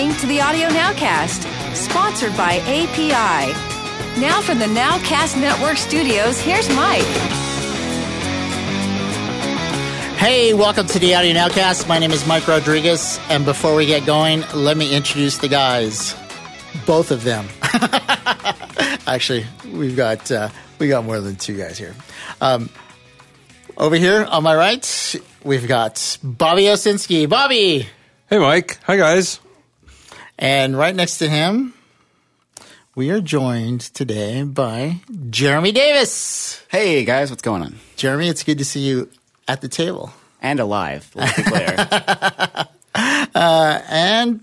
You're listening to the Audio Nowcast, sponsored by API. Now from the Nowcast Network studios, here's Mike. Hey, welcome to the Audio Nowcast. My name is Mike Rodriguez, and before we get going, let me introduce the guys. Both of them. Actually, we've got uh, we got more than two guys here. Um, over here on my right, we've got Bobby Owsinski. Bobby, Hey, Mike. Hi, guys. And right next to him, we are joined today by Jeremy Davis. Hey guys, what's going on? Jeremy, it's good to see you at the table. And alive, let's be clear. And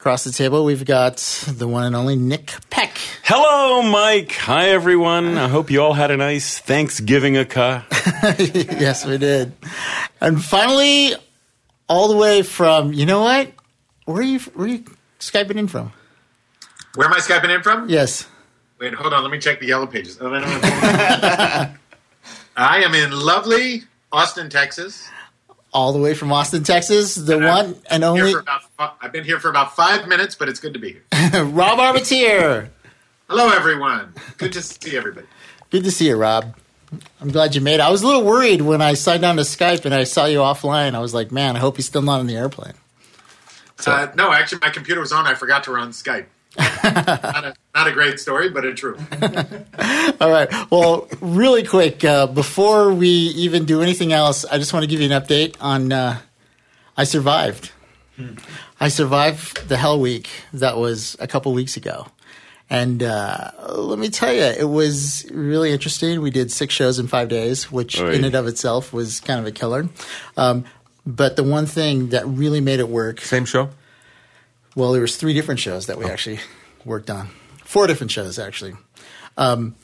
across the table, we've got the one and only Nick Peck. Hello, Mike. Hi, everyone. I hope you all had a nice Thanksgiving. Aka. Yes, we did. And finally, all the way from, you know what? Where are you, where are you Skyping in from? Where am I Skyping in from? Yes. Wait, hold on. Let me check the yellow pages. Oh, no, no, no. I am in lovely Austin, Texas. All the way from Austin, Texas, the And one I'm and only about I've been here for about five minutes, but it's good to be here. Rob Arbittier. Hello, everyone. Good to see everybody. Good to see you, Rob. I'm glad you made it. I was a little worried when I signed on to Skype and I saw you offline. I was like, man, I hope he's still not on the airplane. Uh, no, actually, my computer was on. I forgot to run Skype. not, a, not a great story, but it's true. All right. Well, really quick, uh, before we even do anything else, I just want to give you an update on uh, I survived. I survived the Hell Week that was a couple weeks ago. And uh, let me tell you, it was really interesting. We did six shows in five days, which Oy. in and of itself was kind of a killer. Um, but the one thing that really made it work Same show? well, there was three different shows that we actually worked on. Four different shows actually. Um,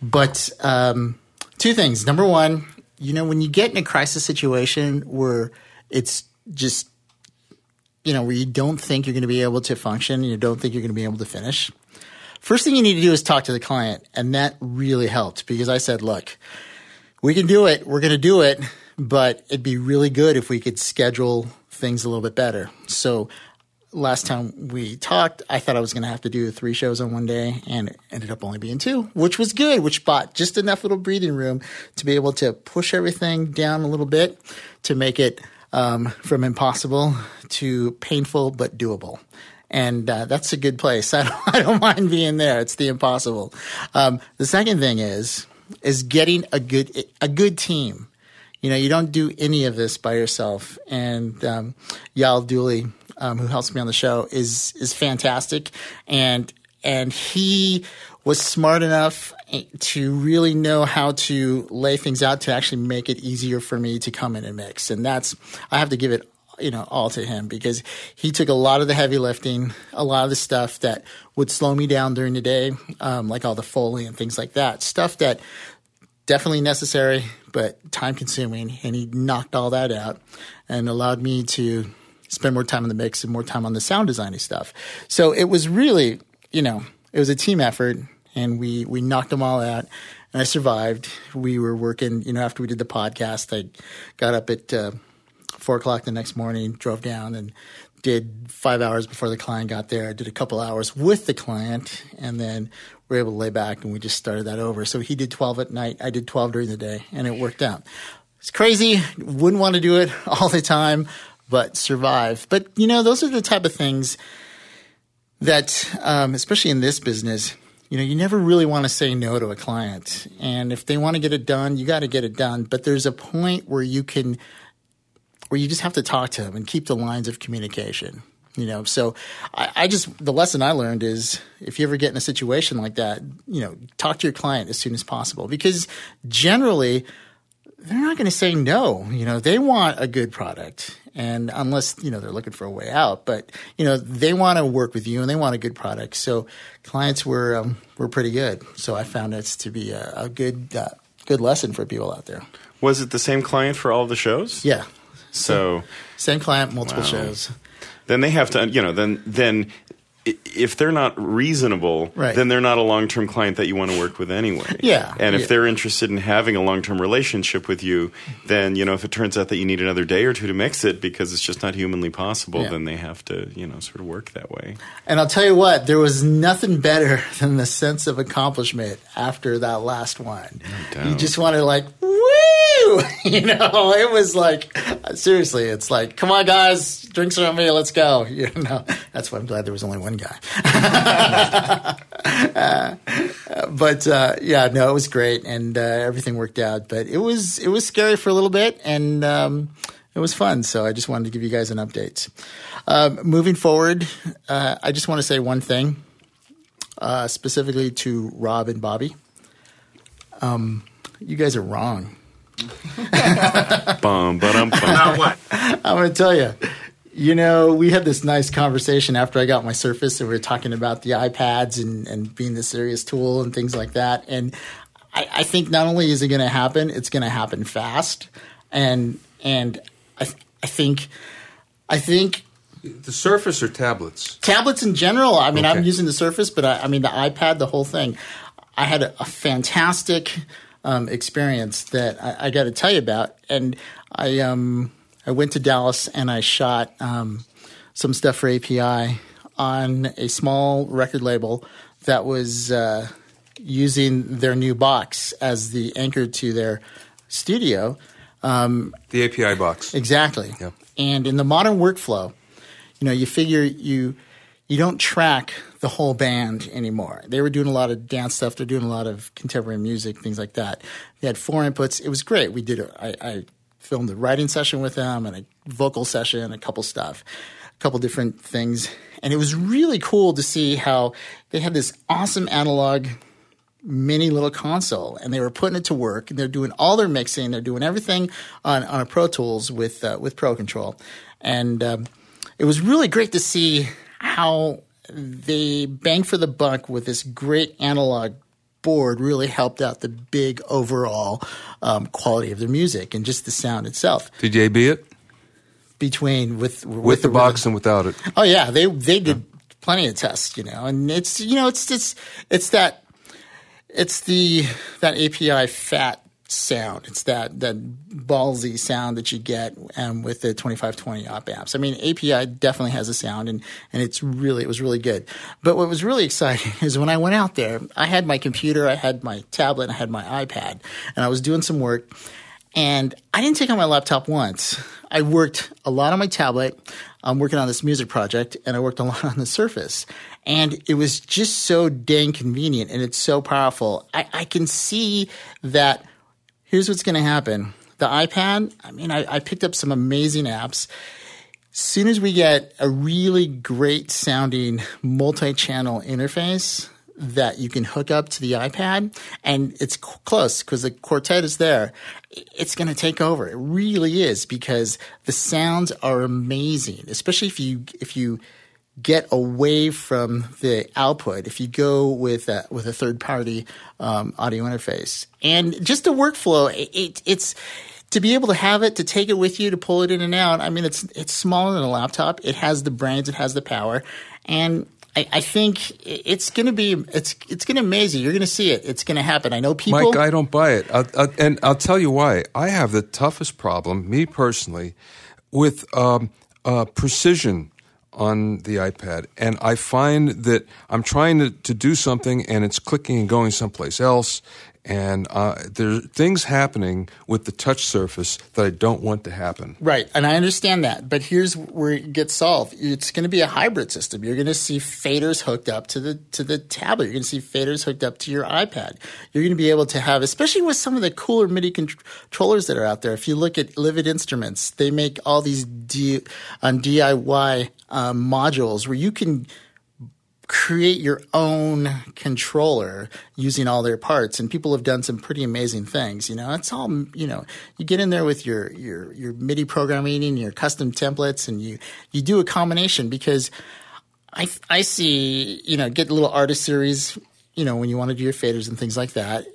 but um, two things. Number one, you know, when you get in a crisis situation where it's just, you know, where you don't think you're going to be able to function, and you don't think you're going to be able to finish. First thing you need to do is talk to the client, and that really helped because I said, look, we can do it. We're going to do it, but it'd be really good if we could schedule things a little bit better. So last time we talked, I thought I was going to have to do three shows on one day, and it ended up only being two, which was good, which bought just enough little breathing room to be able to push everything down a little bit to make it um, from impossible to painful but doable. And uh, that's a good place. I don't, I don't mind being there. It's the impossible. Um, the second thing is is getting a good a good team. You know, you don't do any of this by yourself. And um, Yal Dooley, um, who helps me on the show, is is fantastic, and and he was smart enough to really know how to lay things out to actually make it easier for me to come in and mix. And that's I have to give it you know all to him because he took a lot of the heavy lifting, a lot of the stuff that would slow me down during the day, um, like all the foley and things like that, stuff that definitely necessary, but time consuming. And he knocked all that out and allowed me to spend more time in the mix and more time on the sound designing stuff. So it was really, you know, it was a team effort and we, we knocked them all out and I survived. We were working, you know, after we did the podcast, I got up at uh, four o'clock the next morning, drove down and did five hours before the client got there. I did a couple hours with the client and then we were able to lay back and we just started that over. So he did 12 at night. I did 12 during the day and it worked out. It's crazy. Wouldn't want to do it all the time, but survive. But you know, those are the type of things that, um, especially in this business, you know, you never really want to say no to a client. And if they want to get it done, you got to get it done. But there's a point where you can, where you just have to talk to them and keep the lines of communication. You know, so I, I just the lesson I learned is if you ever get in a situation like that, you know, talk to your client as soon as possible because generally they're not going to say no. You know, they want a good product, and unless you know they're looking for a way out, but you know they want to work with you and they want a good product. So clients were um, were pretty good. So I found it to be a, a good uh, good lesson for people out there. Was it the same client for all the shows? Yeah, So same client, multiple Wow. shows. Then they have to, you know, then then if they're not reasonable, Right. then they're not a long term client that you want to work with anyway. Yeah, And if yeah. they're interested in having a long term relationship with you, then, you know, if it turns out that you need another day or two to mix it because it's just not humanly possible, Yeah. then they have to, you know, sort of work that way. And I'll tell you what, there was nothing better than the sense of accomplishment after that last one. doubt. you just wanted like, You know, it was like, seriously, it's like, come on, guys, drinks are on me, let's go. You know, that's why I'm glad there was only one guy. Uh, but uh, yeah, no, it was great, and uh, everything worked out. But it was it was scary for a little bit, and um, it was fun. So I just wanted to give you guys an update. Um, moving forward, uh, I just want to say one thing, uh, specifically to Rob and Bobby. Um, you guys are wrong. Bum, ba-dum, bum. Now what? I'm going to tell you. You know, we had this nice conversation after I got my Surface, and we were talking about the iPads and, and being the serious tool and things like that. And I, I think not only is it going to happen, it's going to happen fast. And and I, I think I think The Surface or tablets? tablets in general. I mean, I'm using the Surface, but I, I mean the iPad, the whole thing. I had a, a fantastic um, experience that I, I got to tell you about, and I um I went to Dallas and I shot um, some stuff for API on a small record label that was uh, using their new box as the anchor to their studio. Um, The API box. Exactly. Yeah. And in the modern workflow, you know, you figure you you don't track the whole band anymore. They were doing a lot of dance stuff. They're doing a lot of contemporary music, things like that. They had four inputs. It was great. We did. I filmed a writing session with them and a vocal session, a couple stuff, a couple different things, and it was really cool to see how they had this awesome analog mini little console and they were putting it to work and they're doing all their mixing they're doing everything on, on a Pro Tools with uh, with pro control and um, it was really great to see how they bang for the buck with this great analog board really helped out the big overall um, quality of their music and just the sound itself Did you AB it? between with with, With the or box and without it. Oh yeah, they they did plenty of tests, you know, and it's you know it's it's it's that it's the that API fat sound. It's that that ballsy sound that you get um, with the 2520 op amps. I mean, API definitely has a sound, and and it's really it was really good. But what was really exciting is when I went out there, I had my computer, I had my tablet, I had my iPad, and I was doing some work. And I didn't take out my laptop once. I worked a lot on my tablet. I'm working on this music project, and I worked a lot on the Surface. And it was just so dang convenient, and it's so powerful. I, I can see that. Here's what's going to happen: the iPad. I mean, I, I picked up some amazing apps. Soon as we get a really great sounding multi-channel interface that you can hook up to the iPad, and it's close because the quartet is there. It's going to take over. It really is because the sounds are amazing, especially if you if you get away from the output. If you go with a, with a third party um, audio interface, and just the workflow, it, it, it's to be able to have it, to take it with you, to pull it in and out. I mean, it's it's smaller than a laptop. It has the brains, it has the power, and I, think it's going to be it's it's going to amaze you. You're going to see it. It's going to happen. I know people. Mike, I don't buy it. i i and I'll tell you why. I have the toughest problem, me personally, with um, uh, precision on the iPad. And I find that I'm trying to, to do something and it's clicking and going someplace else. And uh, there are things happening with the touch surface that I don't want to happen. Right, and I understand that, but here's where it gets solved. It's going to be a hybrid system. You're going to see faders hooked up to the to the tablet. You're going to see faders hooked up to your iPad. You're going to be able to have, especially with some of the cooler MIDI controllers that are out there. If you look at Livid Instruments, they make all these D, on DIY um, modules where you can create your own controller using all their parts and people have done some pretty amazing things you know? It's all you know you get in there with your your your MIDI programming and your custom templates and you you do a combination because I I see you know get little artist series you know when you want to do your faders and things like that.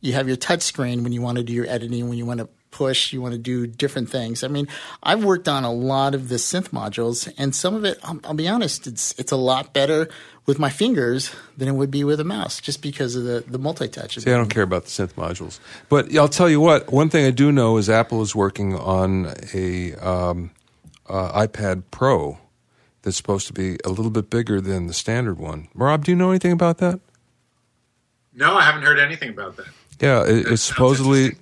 You have your touch screen when you want to do your editing when you want to push, you want to do different things. I mean, I've worked on a lot of the synth modules, and some of it, I'll, I'll be honest, it's it's a lot better with my fingers than it would be with a mouse, just because of the the multi touch. See, I don't care about the synth modules, but I'll tell you what. One thing I do know is Apple is working on a um, uh, iPad Pro that's supposed to be a little bit bigger than the standard one. Rob, do you know anything about that? No, I haven't heard anything about that. Yeah, it, it's supposedly.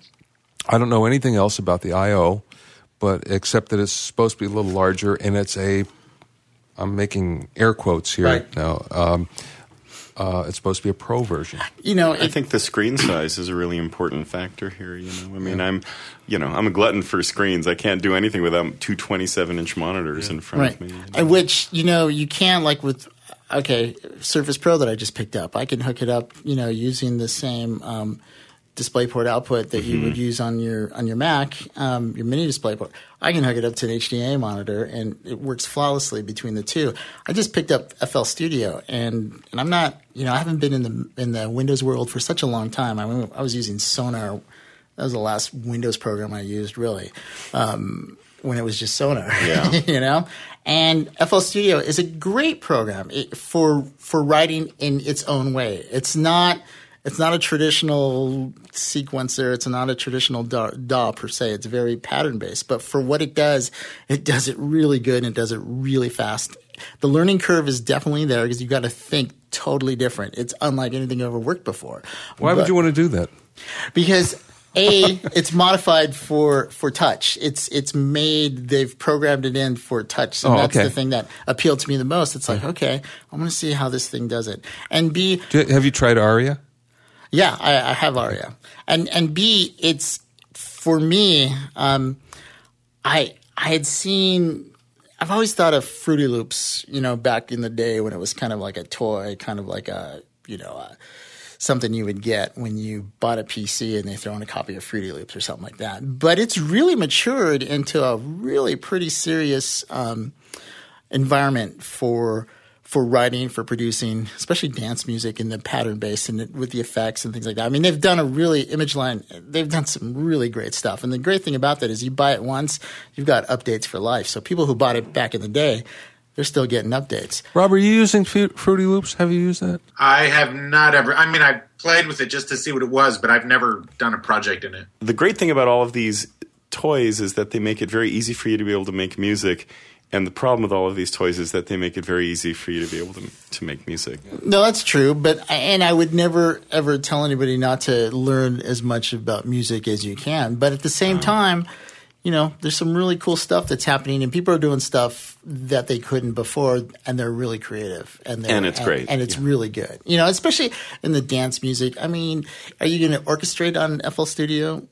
Interesting. I don't know anything else about the I/O, but except that it's supposed to be a little larger, and it's a. I'm making air quotes here Right. now. Um, uh, it's supposed to be a pro version. You know, I think the screen size is a really important factor here. You know, I mean, I'm, you know, I'm a glutton for screens. I can't do anything without two 27 inch monitors in front right, of me. and which you know you can like with okay Surface Pro that I just picked up. I can hook it up, you know, using the same. Um, DisplayPort output that you would use on your on your Mac, um, your mini DisplayPort. I can hook it up to an HDMI monitor, and it works flawlessly between the two. I just picked up FL Studio, and and I'm not, you know, I haven't been in the in the Windows world for such a long time. I mean, I was using Sonar. That was the last Windows program I used, really, um, when it was just Sonar. Yeah. you know. And FL Studio is a great program for for writing in its own way. It's not it's not a traditional sequencer. It's not a traditional DAW, DAW per se. It's very pattern based. But for what it does, it does it really good and it does it really fast. The learning curve is definitely there because you've got to think totally different. It's unlike anything you've ever worked before. Why would you want to do that? because a it's modified for for touch it's it's made they've programmed it in for touch so Oh, that's okay. the thing that appealed to me the most it's like okay i want to see how this thing does it and b Do have you tried Auria? Yeah i, I have Auria and and b it's for me um i i had seen I've always thought of Fruity Loops, you know, back in the day when it was kind of like a toy, kind of like a, you know, a, something you would get when you bought a PC and they throw in a copy of Fruity Loops or something like that. But it's really matured into a really pretty serious um, environment for for writing, for producing, especially dance music and the pattern based and it, with the effects and things like that. I mean, they've done a really Image-Line. They've done some really great stuff. And the great thing about that is you buy it once, you've got updates for life. So people who bought it back in the day, they're still getting updates. Rob, are you using Fu- Fruity Loops? Have you used that? I have not ever. I mean, I played with it just to see what it was, but I've never done a project in it. The great thing about all of these toys is that they make it very easy for you to be able to make music. And the problem with all of these toys is that they make it very easy for you to be able to, to make music. No, that's true. But and I would never ever tell anybody not to learn as much about music as you can. But at the same uh-huh. time, you know, there's some really cool stuff that's happening, and people are doing stuff that they couldn't before, and they're really creative, and they're, And it's great. and it's really good. You know, especially in the dance music. I mean, are you going to orchestrate on FL Studio?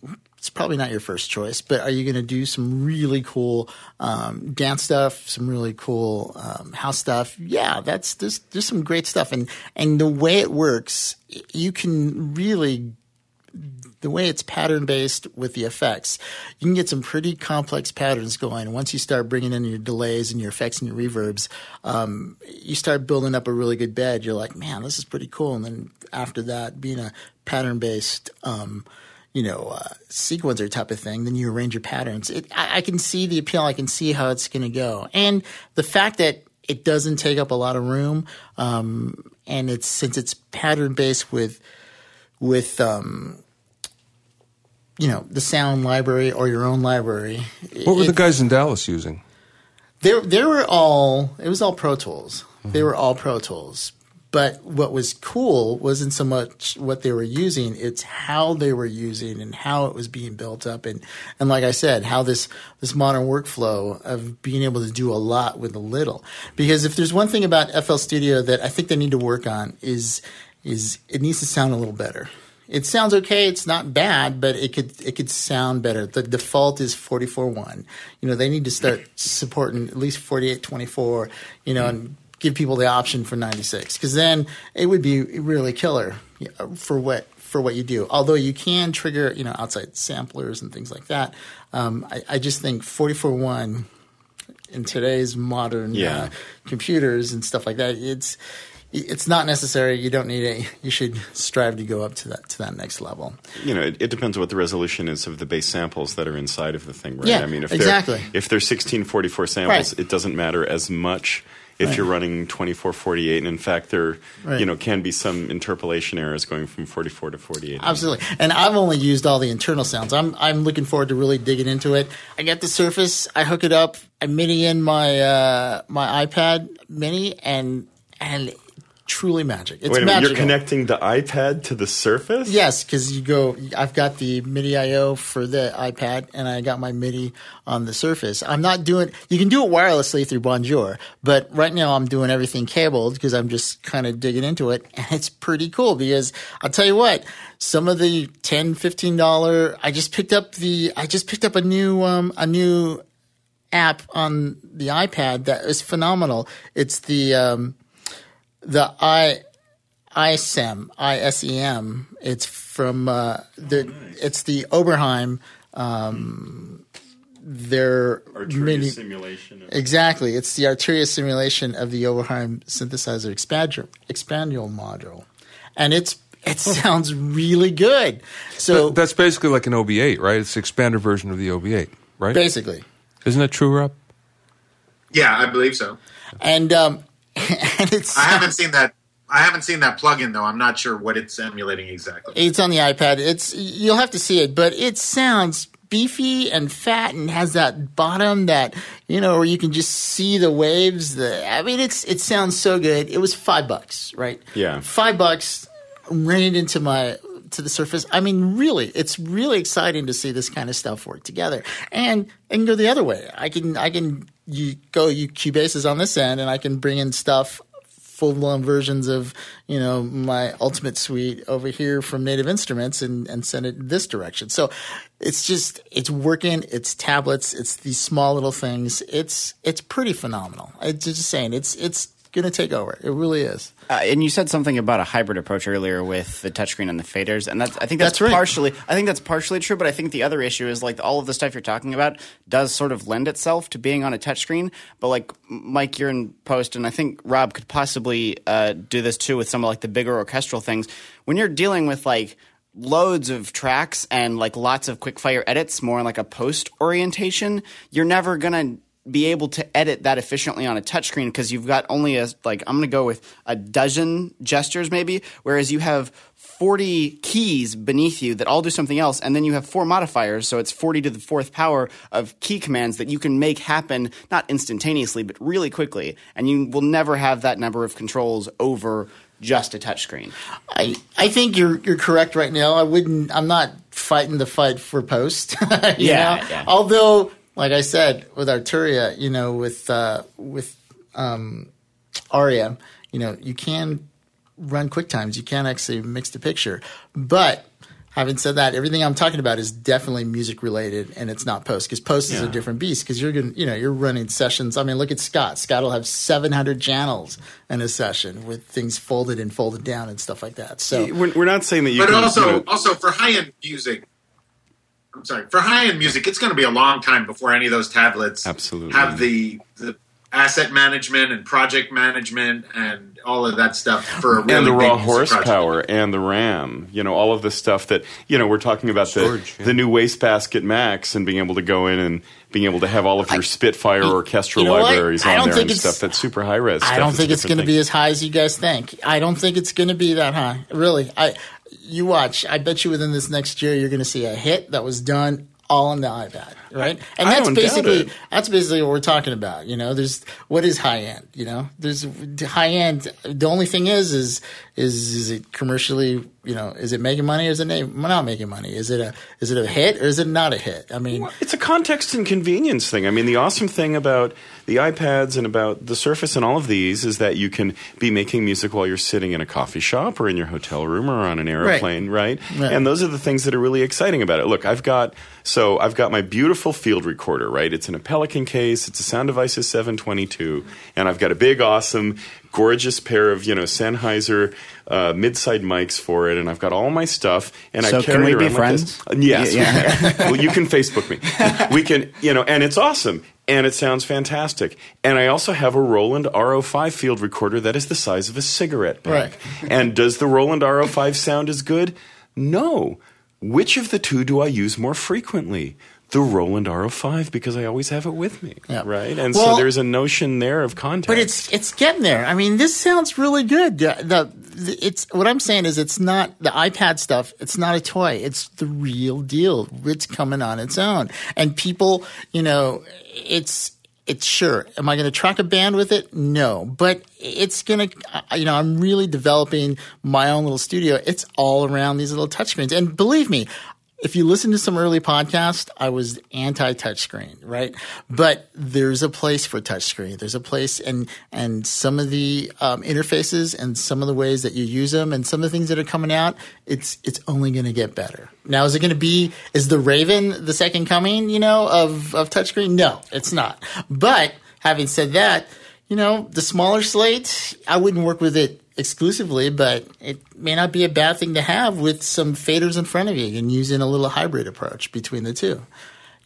It's probably not your first choice, but are you going to do some really cool um, dance stuff, some really cool um, house stuff? Yeah, that's there's there's some great stuff, and and the way it works, you can really the way it's pattern based with the effects, you can get some pretty complex patterns going. Once you start bringing in your delays and your effects and your reverbs, um, you start building up a really good bed. You're like, man, this is pretty cool. And then after that, being a pattern based, um, you know, uh, sequencer type of thing, then you arrange your patterns. It, I, I can see the appeal. I can see how it's going to go. And the fact that it doesn't take up a lot of room, um, and it's since it's pattern based with with um, you know the sound library or your own library. What were the guys in Dallas using? They they were all it was all Pro Tools. They were all Pro Tools. But what was cool wasn't so much what they were using; it's how they were using and how it was being built up, and and like I said, how this this modern workflow of being able to do a lot with a little. Because if there's one thing about FL Studio that I think they need to work on is is it needs to sound a little better. It sounds okay. It's not bad, but it could it could sound better. The default is forty four one. You know, they need to start supporting at least forty eight twenty four. You know, and give people the option for ninety six because then it would be really killer for what for what you do. Although you can trigger you know outside samplers and things like that. Um, I, I just think forty four one in today's modern Yeah. uh, computers and stuff like that, it's it's not necessary. You don't need it. You should strive to go up to that to that next level. you know, it, it depends on what the resolution is of the base samples that are inside of the thing, right? Yeah, I mean, if exactly. they're if they're sixteen forty four samples, Right. it doesn't matter as much if Right. you're running twenty four forty eight. And in fact, there Right. you know can be some interpolation errors going from forty four to forty eight. Absolutely. And I've only used all the internal sounds. I'm I'm looking forward to really digging into it. I get the Surface. I hook it up. I mini in my uh, my iPad Mini, and and truly magic. It's Wait a minute, magical. you're connecting the iPad to the Surface? Yes, because you go. I've got the MIDI I/O for the iPad, and I got my MIDI on the Surface. I'm not doing. You can do it wirelessly through Bonjour, but right now I'm doing everything cabled because I'm just kind of digging into it, and it's pretty cool. Because I'll tell you what, some of the 10 15 dollar. I just picked up the. I just picked up a new um a new app on the iPad that is phenomenal. It's the um the i ISEM, ISEM. It's from uh, the. It's the Oberheim. Um, their mini, simulation. Of- exactly. It's the Arturia simulation of the Oberheim synthesizer expander, expandual module, and it's it sounds really good. So That's basically like an OB8, right? It's the expanded version of the OB8, right? basically, Isn't that true, Rob? Yeah, I believe so. and um, and it's I haven't seen that. I haven't seen that plugin though. I'm not sure what it's emulating exactly. It's on the iPad. It's you'll have to see it, but it sounds beefy and fat and has that bottom that you know where you can just see the waves. The I mean, it's it sounds so good. It was five bucks, right? Yeah. five bucks. Ran into my to the surface. I mean, really, it's really exciting to see this kind of stuff work together, and and go the other way. I can I can you go you Cubasis on this end, and I can bring in stuff full blown versions of you know my ultimate suite over here from Native Instruments and, and send it this direction. So it's just it's working it's tablets it's these small little things. It's it's pretty phenomenal. It's just saying it's it's gonna take over it really is Uh, and you said something about a hybrid approach earlier with the touchscreen and the faders, and that's I think that's, That's right. partially I think that's partially true. But I think the other issue is like all of the stuff you're talking about does sort of lend itself to being on a touchscreen. But like Mike, you're in post, and I think Rob could possibly uh, do this too with some of like the bigger orchestral things. When you're dealing with like loads of tracks and like lots of quick fire edits, more in like a post orientation, you're never gonna be able to edit that efficiently on a touchscreen because you've got only a like I'm going to go with a dozen gestures maybe whereas you have 40 keys beneath you that all do something else and then you have four modifiers so it's 40 to the fourth power of key commands that you can make happen not instantaneously but really quickly and you will never have that number of controls over just a touchscreen. I, I think you're you're correct right now. I wouldn't. I'm not fighting the fight for post. you Yeah, know? yeah. Although, like I said, with Arturia, you know, with uh, with um, Auria, you know, you can run quick times. You can actually mix the picture. But having said that, everything I'm talking about is definitely music related, and it's not post because post is a different beast. Because you're going, to you know, you're running sessions. I mean, look at Scott. Scott will have 700 channels in a session with things folded and folded down and stuff like that. So We're, we're not saying that you But can. also, you know, also for high end music, I'm sorry, for high end music, it's going to be a long time before any of those tablets Absolutely. have the the asset management and project management and all of that stuff for a really and the big raw music project. horsepower and the RAM, you know, all of the stuff that you know we're talking about Storage, the yeah. the new Wastebasket Max and being able to go in and being able to have all of your Spitfire orchestral you know libraries I on don't there think and it's- stuff that's super high res. I don't think it's going to be as high as you guys think. I don't think it's going to be that high. Really, I you watch. I bet you within this next year you're going to see a hit that was done all on the iPad, right? And I that's basically that's basically what we're talking about. You know, there's what is high end. You know, there's high end. The only thing is, is is is it commercially? You know, is it making money or is it not making money? Is it a is it a hit or is it not a hit? I mean, It's a context and convenience thing. I mean, the awesome thing about the iPads and about the Surface and all of these is that you can be making music while you're sitting in a coffee shop or in your hotel room or on an airplane, right? Right. And those are the things that are really exciting about it. Look, I've got so I've got my beautiful field recorder, right? It's in a Pelican case. It's a Sound Devices 722, and I've got a big, awesome, gorgeous pair of you know Sennheiser uh, mid-side mics for it, and I've got all my stuff, and So I can carry we it be around like friends? Uh, Yes. Yeah. well, you can Facebook me. We can, you know, and it's awesome. and it sounds fantastic. And I also have a Roland R-05 field recorder that is the size of a cigarette pack. Right. and does the Roland R-05 sound as good? No. Which of the two do I use more frequently? The Roland R-05 because I always have it with me, Yeah. right? And Well- so there's a notion there of context. But it's it's getting there. I mean, this sounds really good. The, the, the- it's what I'm saying is it's not the iPad stuff. It's not a toy. It's the real deal. It's coming on its own, and people, you know, it's it's sure. Am I going to track a band with it? No, but it's going to. You know, I'm really developing my own little studio. It's all around these little touchscreens, and believe me. If you listen to some early podcasts, I was anti touchscreen, right? But there's a place for touchscreen. There's a place, and and some of the um, interfaces and some of the ways that you use them, and some of the things that are coming out, it's it's only going to get better. Now, is it going to be? Is the Raven the second coming? You know, of of touchscreen? No, it's not. But having said that, you know, the smaller slate, I wouldn't work with it exclusively, but it may not be a bad thing to have with some faders in front of you and using a little hybrid approach between the two.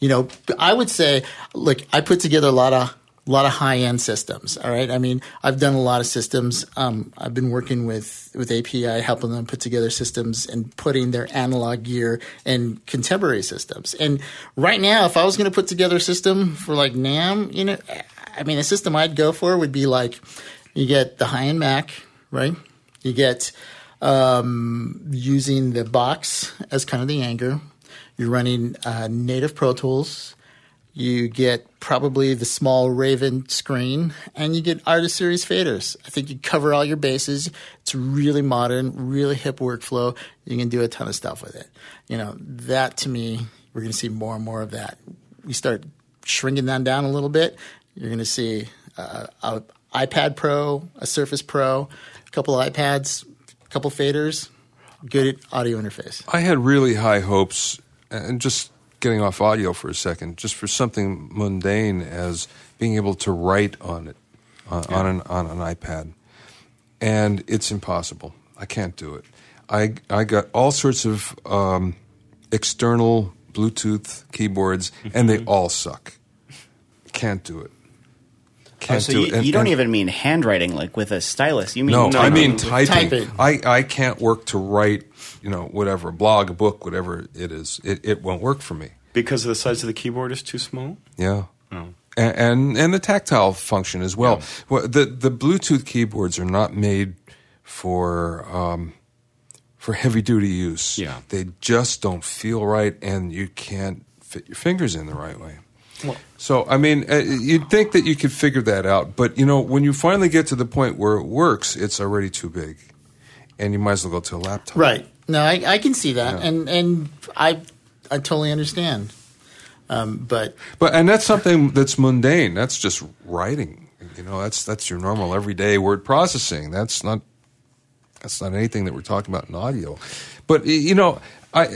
You know, I would say, look, I put together a lot of a lot of high end systems. All right, I mean, I've done a lot of systems. Um, I've been working with with API, helping them put together systems and putting their analog gear in contemporary systems. And right now, if I was going to put together a system for like NAM, you know, I mean, a system I'd go for would be like you get the high end Mac, right? You get um, using the box as kind of the anchor. You're running uh, native Pro Tools. You get probably the small Raven screen, and you get Artist Series faders. I think you cover all your bases. It's really modern, really hip workflow. You can do a ton of stuff with it. You know that to me, we're going to see more and more of that. We start shrinking that down a little bit. You're going to see uh, a iPad Pro, a Surface Pro, a couple of iPads, a couple faders, good audio interface. I had really high hopes, and just getting off audio for a second, just for something mundane as being able to write on it uh, on an on an iPad, and it's impossible. I can't do it. I I got all sorts of um, external Bluetooth keyboards, and they all suck. Can't do it. Can't Oh, so do you, it. And- you don't and- even mean handwriting like with a stylus. You mean no, I typing. mean typing. Typing. I, I can't work to write, you know, whatever, a blog, a book, whatever it is. It, it won't work for me. because the size of the keyboard is too small. Yeah. And, and and the tactile function as well. well. The the Bluetooth keyboards are not made for um, for heavy duty use. Yeah. They just don't feel right, and you can't fit your fingers in the right way. So I mean, uh, you'd think that you could figure that out, but you know, when you finally get to the point where it works, it's already too big, and you might as well go to a laptop. Right. No, I, I can see that, Yeah. and and I I totally understand. Um, but But and that's something that's mundane. That's just writing. You know, that's that's your normal everyday word processing. That's not that's not anything that we're talking about in audio. But you know, I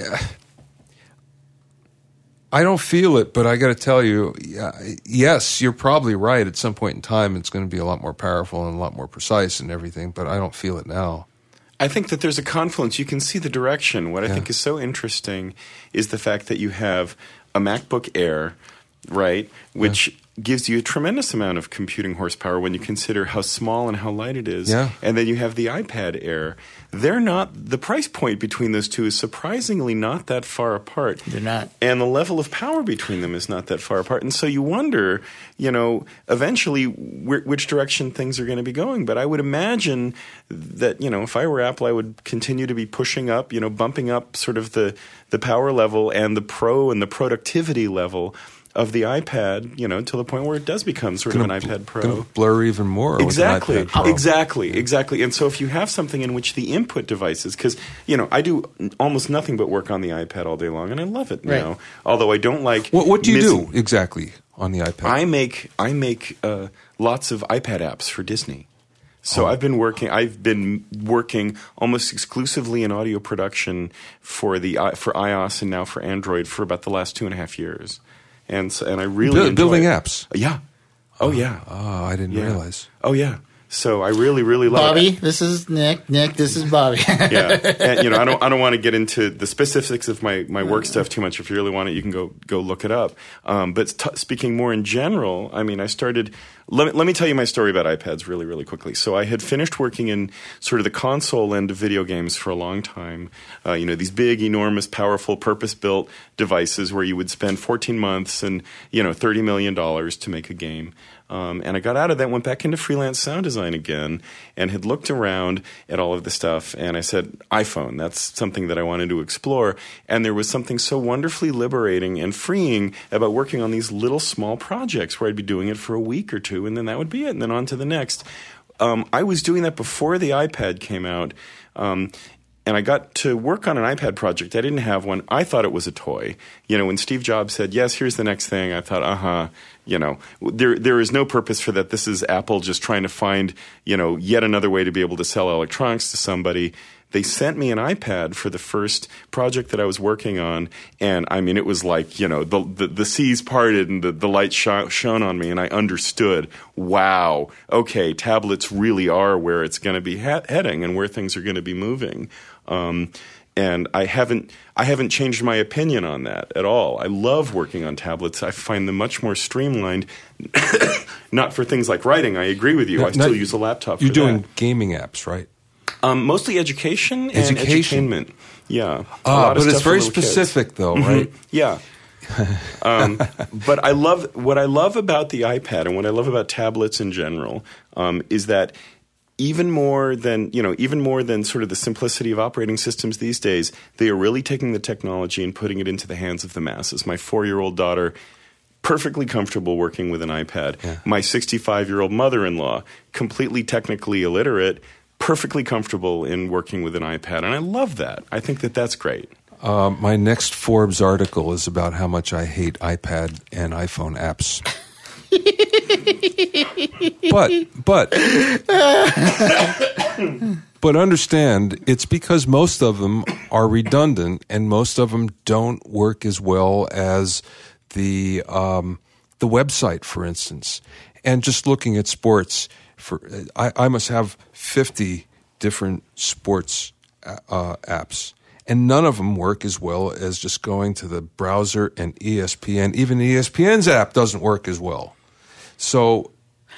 I don't feel it, but I got to tell you, yes, you're probably right. At some point in time, it's going to be a lot more powerful and a lot more precise and everything. But I don't feel it now. I think that there's a confluence. You can see the direction. What I think is so interesting is the fact that you have a MacBook Air, right, which gives you a tremendous amount of computing horsepower when you consider how small and how light it is. Yeah. And then you have the iPad Air. They're not the price point between those two is surprisingly not that far apart. They're not. And the level of power between them is not that far apart. And so you wonder, you know, eventually wh- which direction things are going to be going. But I would imagine that, you know, if I were Apple, I would continue to be pushing up, you know, bumping up sort of the, the power level and the pro and the productivity level of the iPad, you know, to the point where it does become sort of an Gonna- iPad Pro. blur even more. with an Exactly, iPad Pro. exactly, exactly. And so if you have something in which the input devices, because you know, I do almost nothing but work on the iPad all day long, and I love it Right. now. Although I don't like What what do you missing- do exactly on the iPad? I make I make uh, lots of iPad apps for Disney. So Oh. I've been working. I've been working almost exclusively in audio production for the for iOS and now for Android for about the last two and a half years, and and I really Bu- building it. apps. Yeah. Oh yeah. Oh, I didn't Yeah. realize. Oh yeah. So I really, really love Bobby, it. this is Nick. Nick, this is Bobby. yeah, and, you know, I don't, I don't want to get into the specifics of my, my work stuff too much. If you really want it, you can go go look it up. Um, but t- speaking more in general, I mean, I started. Let me, let me tell you my story about iPads really, really quickly. So I had finished working in sort of the console end of video games for a long time. Uh, you know, these big, enormous, powerful, purpose-built devices where you would spend 14 months and you know 30 million dollars to make a game. Um, and I got out of that, went back into freelance sound design again, and had looked around at all of the stuff. And I said, iPhone, that's something that I wanted to explore. And there was something so wonderfully liberating and freeing about working on these little small projects where I'd be doing it for a week or two, and then that would be it, and then on to the next. Um, I was doing that before the iPad came out. Um, and I got to work on an iPad project. I didn't have one. I thought it was a toy. You know, when Steve Jobs said, "Yes, here's the next thing," I thought, "Uh huh." You know, there there is no purpose for that. This is Apple just trying to find you know yet another way to be able to sell electronics to somebody. They sent me an iPad for the first project that I was working on, and I mean, it was like you know the the, the seas parted and the the light sh- shone on me, and I understood. Wow, okay, tablets really are where it's going to be ha- heading and where things are going to be moving. Um, and I haven't I haven't changed my opinion on that at all. I love working on tablets. I find them much more streamlined. Not for things like writing. I agree with you. I still use a laptop. You're for doing that. gaming apps, right? um, mostly education and Education. edutainment. Yeah, A Ah, lot of but it's very little kids. specific, though, right? Yeah. um, but I love what I love about the iPad and what I love about tablets in general um, is that even more than you know, even more than sort of the simplicity of operating systems these days, they are really taking the technology and putting it into the hands of the masses. My four-year-old daughter. Perfectly comfortable working with an iPad. My 65 year old mother in law, completely technically illiterate, perfectly comfortable in working with an iPad. And I love that. I think that that's great. Uh, my next Forbes article is about how much I hate iPad and iPhone apps. but but but understand it's because most of them are redundant and most of them don't work as well as the um, the website, for instance. And just looking at sports, for I, I must have fifty different sports uh, apps, and none of them work as well as just going to the browser and ESPN. Even ESPN's app doesn't work as well. So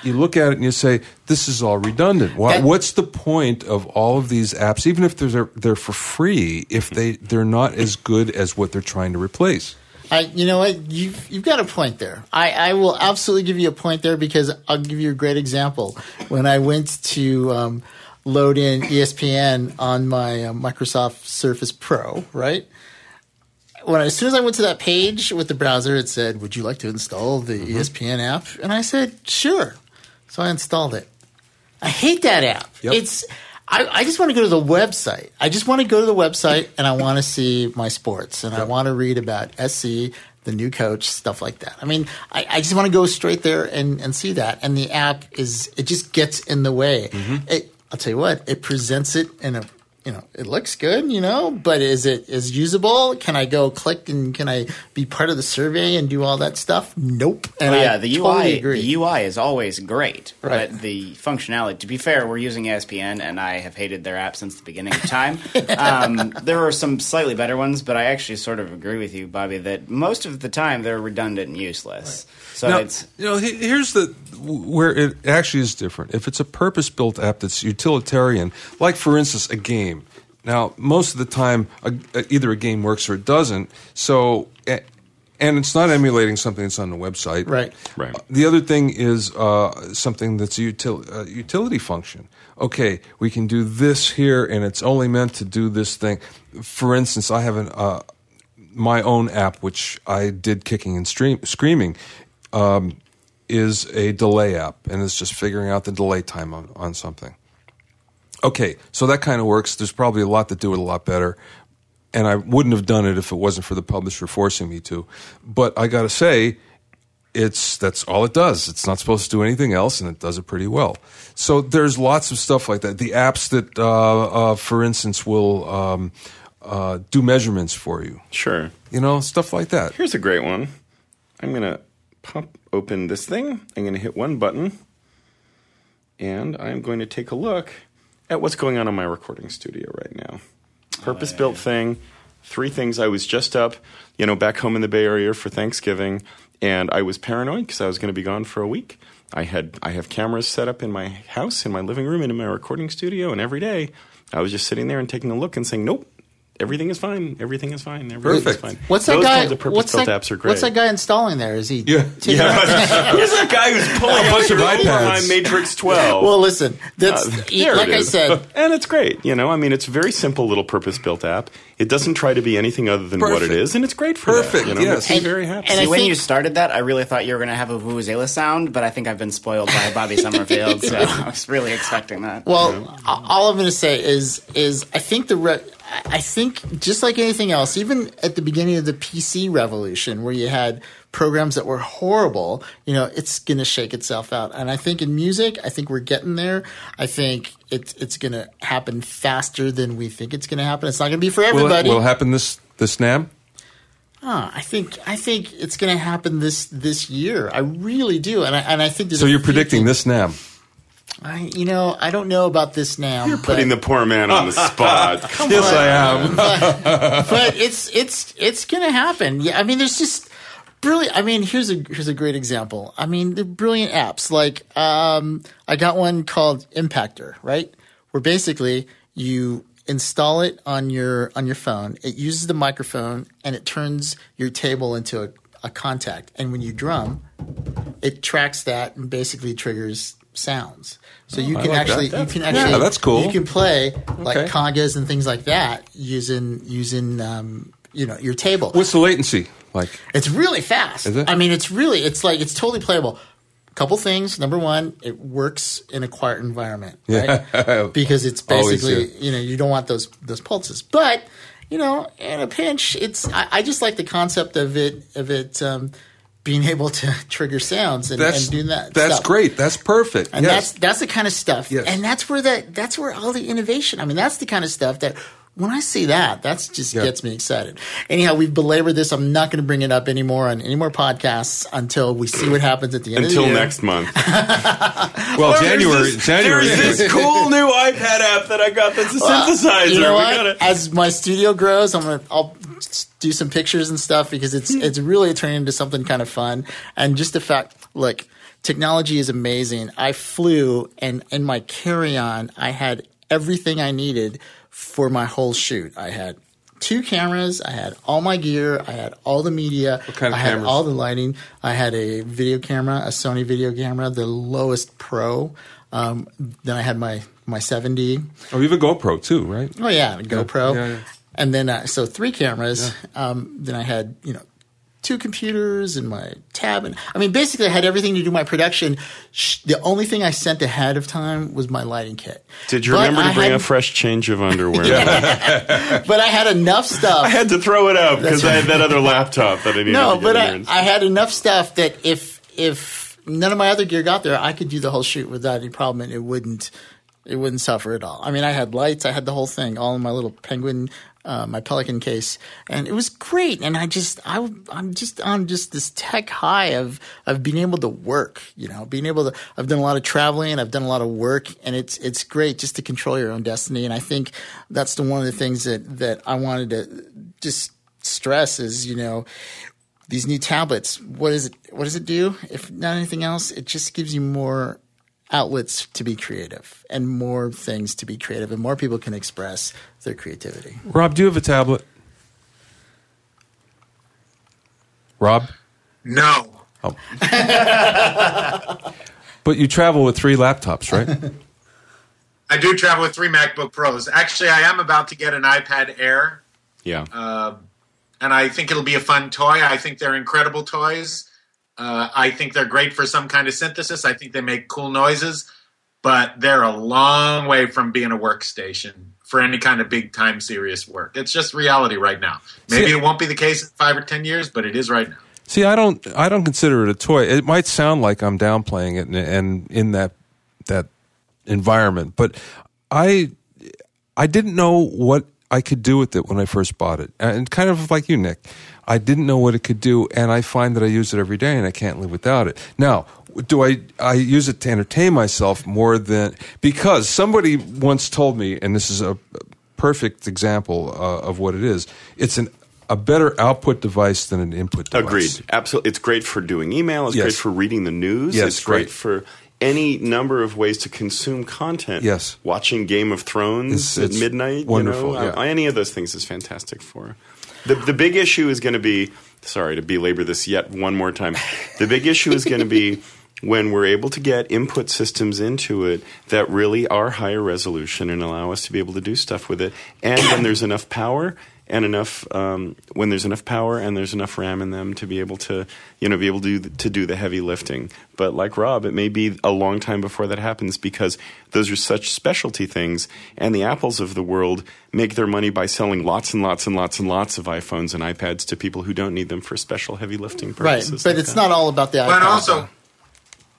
you look at it and you say, "This is all redundant. Why, That- what's the point of all of these apps, even if they're they're for free, if they they're not as good as what they're trying to replace?" I, you know what? You've, you've got a point there. I, I will absolutely give you a point there because I'll give you a great example. When I went to um, load in ESPN on my uh, Microsoft Surface Pro, right? When I, as soon as I went to that page with the browser, it said, "Would you like to install the mm-hmm. E ESPN app?" And I said, "Sure." So I installed it. I hate that app. Yep. It's I, I just want to go to the website. I just want to go to the website and I want to see my sports and I want to read about SC, the new coach, stuff like that. I mean, I, I just want to go straight there and, and see that. And the app is it just gets in the way. Mm-hmm. It, I'll tell you what, it presents it in a you know, it looks good, you know, but is it is usable? Can I go click and can I be part of the survey and do all that stuff? Nope. And Oh, I yeah, the totally UI agree. the UI is always great, Right. but the functionality. To be fair, we're using ESPN, and I have hated their app since the beginning of time. um, there are some slightly better ones, but I actually sort of agree with you, Bobby, that most of the time they're redundant and useless. So Now, it's you know, here's the where it actually is different. If it's a purpose-built app that's utilitarian, like for instance a game. Now, most of the time, a, a- either a game works or it doesn't. So, a- and it's not emulating something that's on the website. Right. Right. The other thing is uh, something that's a util- uh, utility function. Okay, we can do this here, and it's only meant to do this thing. For instance, I have an, uh, my own app, which I did kicking and stream- screaming, um, is a delay app, and it's just figuring out the delay time on, on something. Okay, so that kind of works. There's probably a lot that do it a lot better. And I wouldn't have done it if it wasn't for the publisher forcing me to. But I got to say, it's that's all it does. It's not supposed to do anything else, and it does it pretty well. So there's lots of stuff like that. The apps that, uh, uh, for instance, will um, uh, do measurements for you. Sure. You know, stuff like that. Here's a great one. I'm to pop open this thing. I'm going to hit one button. and I'm going to take a look at what's going on in my recording studio right now. Purpose built thing. Three things. I was just up, you know, back home in the Bay Area for Thanksgiving, and I was paranoid because I was going to be gone for a week. I had I have cameras set up in my house, in my living room, and in my recording studio, and every day I was just sitting there and taking a look and saying, "Nope, everything is fine. Everything is fine. Everything Perfect. is fine." What's that Those guy? kinds of What's purpose-built that, apps are great. what's that guy installing there? Is he? Yeah. taking- Yeah, here's that guy who's pulling A bunch of your iPads. my Matrix 12. Well, listen. That's Uh, there like it I said. and it's great. You know, I mean, it's a very simple little purpose-built app. It doesn't try to be anything other than what it is, and it's great for Perfect, that. You know, yes. And- very happy. and See, when think- you started that, I really thought you were going to have a Vuvuzela sound, but I think I've been spoiled by Bobby Summerfield, so I was really expecting that. Well, a- all I'm going to say is is I think the re- I think just like anything else, even at the beginning of the PC revolution, where you had programs that were horrible, you know, it's going to shake itself out. And I think in music, I think we're getting there. I think it's it's going to happen faster than we think it's going to happen. It's not going to be for Will it, everybody. will it happen this this NAMM? Ah, I think I think it's going to happen this this year. I really do, and I and I think So you're predicting things- this NAMM? I, you know, I don't know about this now. You're Putting the poor man on the spot. yes, I am. but it's it's it's gonna happen. Yeah, I mean, there's just brilliant. I mean, here's a here's a great example. I mean, the brilliant apps like um, I got one called Impaktor, right? Where basically you install it on your on your phone. It uses the microphone and it turns your table into a, a contact. And when you drum, it tracks that and basically triggers sounds. So you Oh, I can like actually that. you can actually that's cool. You can play like Okay. congas and things like that using using um, you know your table. What's the latency like? It's really fast. Is it? I mean, it's really it's like it's totally playable. Couple things. Number one, it works in a quiet environment, right? Yeah. because it's basically you know you don't want those those pulses. But you know, in a pinch, it's I, I just like the concept of it of it um, being able to trigger sounds and, That's and doing that. That's stuff. great. That's perfect. And yes. that's that's the kind of stuff, Yes. and that's where that that's where all the innovation. I mean, that's the kind of stuff that when I see that, that's just Yeah. gets me excited. Anyhow, we've belabored this. I'm not going to bring it up anymore on any more podcasts until we see what happens at the end Until of the year. next month. well, January. There's this, January. There's this cool new iPad app that I got that's a synthesizer. You know We what? gotta- As my studio grows, I'm gonna I'll s- do some pictures and stuff because it's it's really turning into something kind of fun. And just the fact, look, technology is amazing. I flew, and in my carry on, I had everything I needed for my whole shoot. I had two cameras. I had all my gear. I had all the media. What kind of I had cameras? all the lighting. I had a video camera, a Sony video camera, the lowest pro. Um, then I had my my 7D. Oh, you have a GoPro too, right? Oh yeah, GoPro. Yeah, yeah. And then uh, so three cameras. Um, then I had you know two computers and my tab, and I mean basically I had everything to do my production. The only thing I sent ahead of time was my lighting kit. Did you But remember I to bring had- a fresh change of underwear? But I had enough stuff. I had to throw it out because That's I had that other laptop that I needed no, to get but I, I had enough stuff that if if none of my other gear got there, I could do the whole shoot without any problem, and it wouldn't it wouldn't suffer at all. I mean, I had lights, I had the whole thing, all in my little penguin, uh, my Pelican case, and it was great. And I just I I'm just on just this tech high of of being able to work. You know, being able to. I've done a lot of traveling, I've done a lot of work, and it's it's great just to control your own destiny. And I think that's the one of the things that that I wanted to just stress is you know these new tablets what is it what does it do if not anything else it just gives you more outlets to be creative and more things to be creative and more people can express their creativity Rob, do you have a tablet? Rob, No. Oh. but you travel with three laptops, right? I do travel with three MacBook Pros. Actually, I am about to get an iPad Air, yeah. Uh, and I think it'll be a fun toy. I think they're incredible toys. Uh, I think they're great for some kind of synthesis. I think they make cool noises, but they're a long way from being a workstation for any kind of big time serious work. It's just reality right now. Maybe See- it won't be the case in five or ten years, but it is right now. See, I don't, I don't consider it a toy. It might sound like I'm downplaying it, and, and in that that environment, but I, I didn't know what I could do with it when I first bought it, and kind of like you, Nick. I didn't know what it could do, and I find that I use it every day, and I can't live without it. Now, do I I use it to entertain myself more than because somebody once told me, and this is a perfect example uh, of what it is. It's an a better output device than an input device. Agreed. Absolutely. It's great for doing email. It's Yes. great for reading the news. Yes, it's great right. for any number of ways to consume content. Yes. Watching Game of Thrones It's- at it's midnight. wonderful, You know, yeah. any of those things is fantastic for. The, the big issue is going to be sorry to belabor this yet one more time. The big issue is going to be when we're able to get input systems into it that really are higher resolution and allow us to be able to do stuff with it, and when there's enough power and enough um, when there's enough power and there's enough RAM in them to be able to you know be able to do, to do the heavy lifting. But like Rob, it may be a long time before that happens because those are such specialty things, and the Apples of the world make their money by selling lots and lots and lots and lots of iPhones and iPads to people who don't need them for special heavy lifting purposes. Right, but like it's that. not all about the iPad. But also,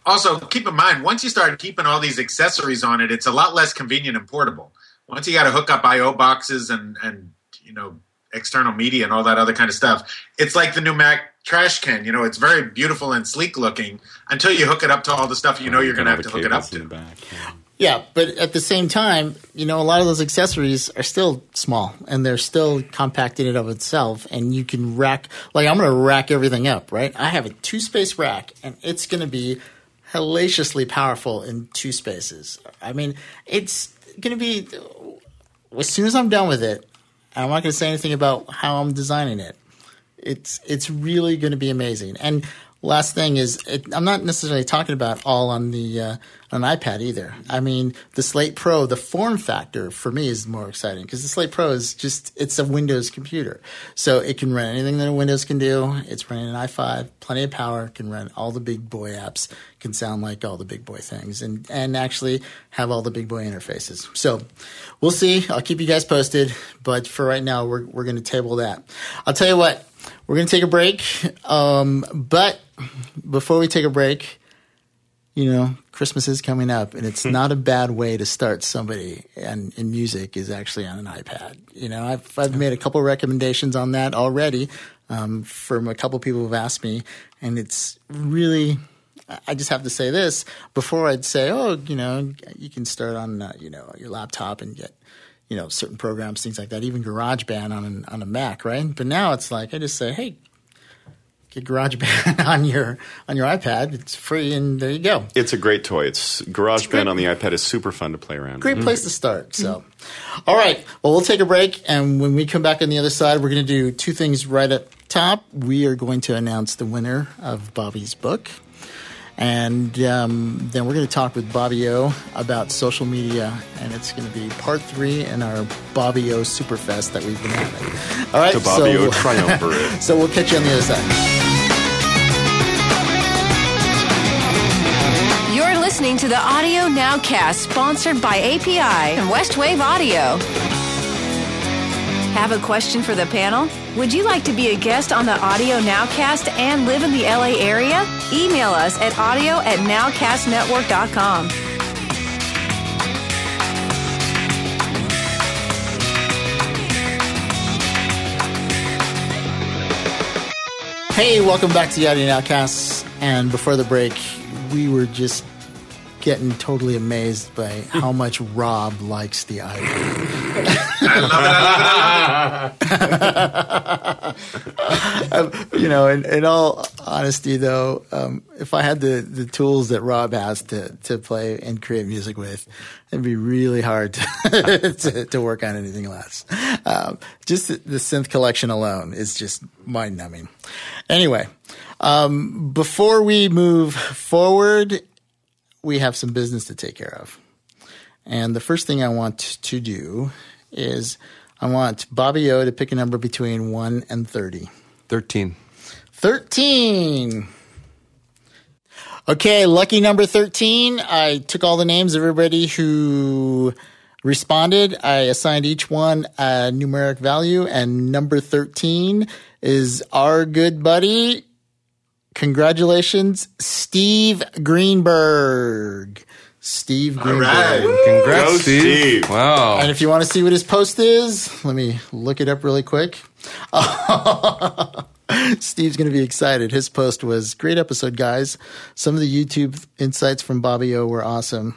also keep in mind once you start keeping all these accessories on it, it's a lot less convenient and portable. Once you got to hook up I/O boxes and and you know external media and all that other kind of stuff, it's like the new Mac trash can. You know, it's very beautiful and sleek looking until you hook it up to all the stuff you know you're going to have to hook it up in to. the back. yeah. Yeah, but at the same time, you know, a lot of those accessories are still small and they're still compact in and of itself. And you can rack, like, I'm going to rack everything up, right? I have a two space rack and it's going to be hellaciously powerful in two spaces. I mean, it's going to be, as soon as I'm done with it, I'm not going to say anything about how I'm designing it. It's it's really going to be amazing. And last thing is, it, I'm not necessarily talking about all on the uh, on iPad either. I mean, the Slate Pro, the form factor for me is more exciting because the Slate Pro is just it's a Windows computer, so it can run anything that a Windows can do. It's running an i5, plenty of power, can run all the big boy apps, can sound like all the big boy things, and and actually have all the big boy interfaces. So we'll see. I'll keep you guys posted, but for right now, we're we're going to table that. I'll tell you what. We're going to take a break. Um, but before we take a break, you know, Christmas is coming up, and it's not a bad way to start somebody and in music is actually on an iPad. You know, I've I've made a couple recommendations on that already um, from a couple people who've asked me, and it's really. I just have to say this before I'd say, oh, you know, you can start on uh, you know your laptop and get you know certain programs, things like that, even GarageBand on an, on a Mac, right? But now it's like I just say, hey, get GarageBand on your on your iPad. It's free, and there you go. It's a great toy. It's GarageBand on the iPad is super fun to play around. Great with. place to start. So, mm-hmm. all right. Well, we'll take a break, and when we come back on the other side, we're going to do two things right up top. We are going to announce the winner of Bobby's book. And um, then we're going to talk with Bobby O about social media, and it's going to be part three in our Bobby O Superfest that we've been having. All right, The Bobby so, O Triumvirate. so we'll catch you on the other side. You're listening to the Audio Nowcast, sponsored by API and Westwave Audio. Have a question for the panel? Would you like to be a guest on the Audio Nowcast and live in the LA area? Email us at audio at nowcastnetwork.com. Hey, welcome back to the Audio Nowcast. And before the break, we were just getting totally amazed by how much Rob likes the iPad. Love it. I love it. I love it. you know, in, in all honesty, though, um, if I had the, the tools that Rob has to, to play and create music with, it'd be really hard to, to, to work on anything less. Um, just the, the synth collection alone is just mind numbing. Anyway, um, before we move forward, we have some business to take care of. And the first thing I want to do is I want Bobby O to pick a number between 1 and 30. 13. 13. Okay, lucky number 13. I took all the names of everybody who responded. I assigned each one a numeric value, and number 13 is our good buddy. Congratulations, Steve Greenberg. Steve Greenberg. right. Congrats, Go, Steve. Steve. Wow. And if you want to see what his post is, let me look it up really quick. Steve's going to be excited. His post was great episode, guys. Some of the YouTube insights from Bobby O were awesome.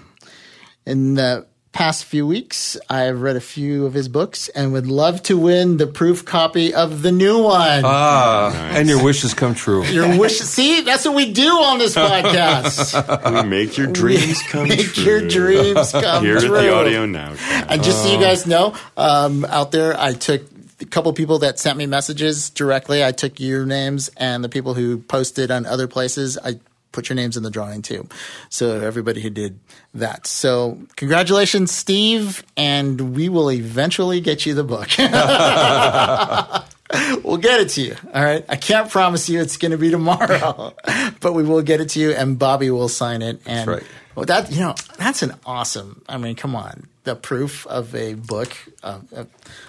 And the past few weeks, I've read a few of his books and would love to win the proof copy of the new one. Ah, and your wishes come true. Your wish. See, that's what we do on this podcast. We make your dreams come Make true. your dreams come Here true. at the audio now. And just so you guys know, um, out there, I took a couple people that sent me messages directly. I took your names and the people who posted on other places. I put your names in the drawing too. So everybody who did that. So congratulations, Steve, and we will eventually get you the book. we'll get it to you. All right. I can't promise you it's going to be tomorrow, but we will get it to you, and Bobby will sign it. And right. well, that you know, that's an awesome. I mean, come on, the proof of a book. Uh, uh,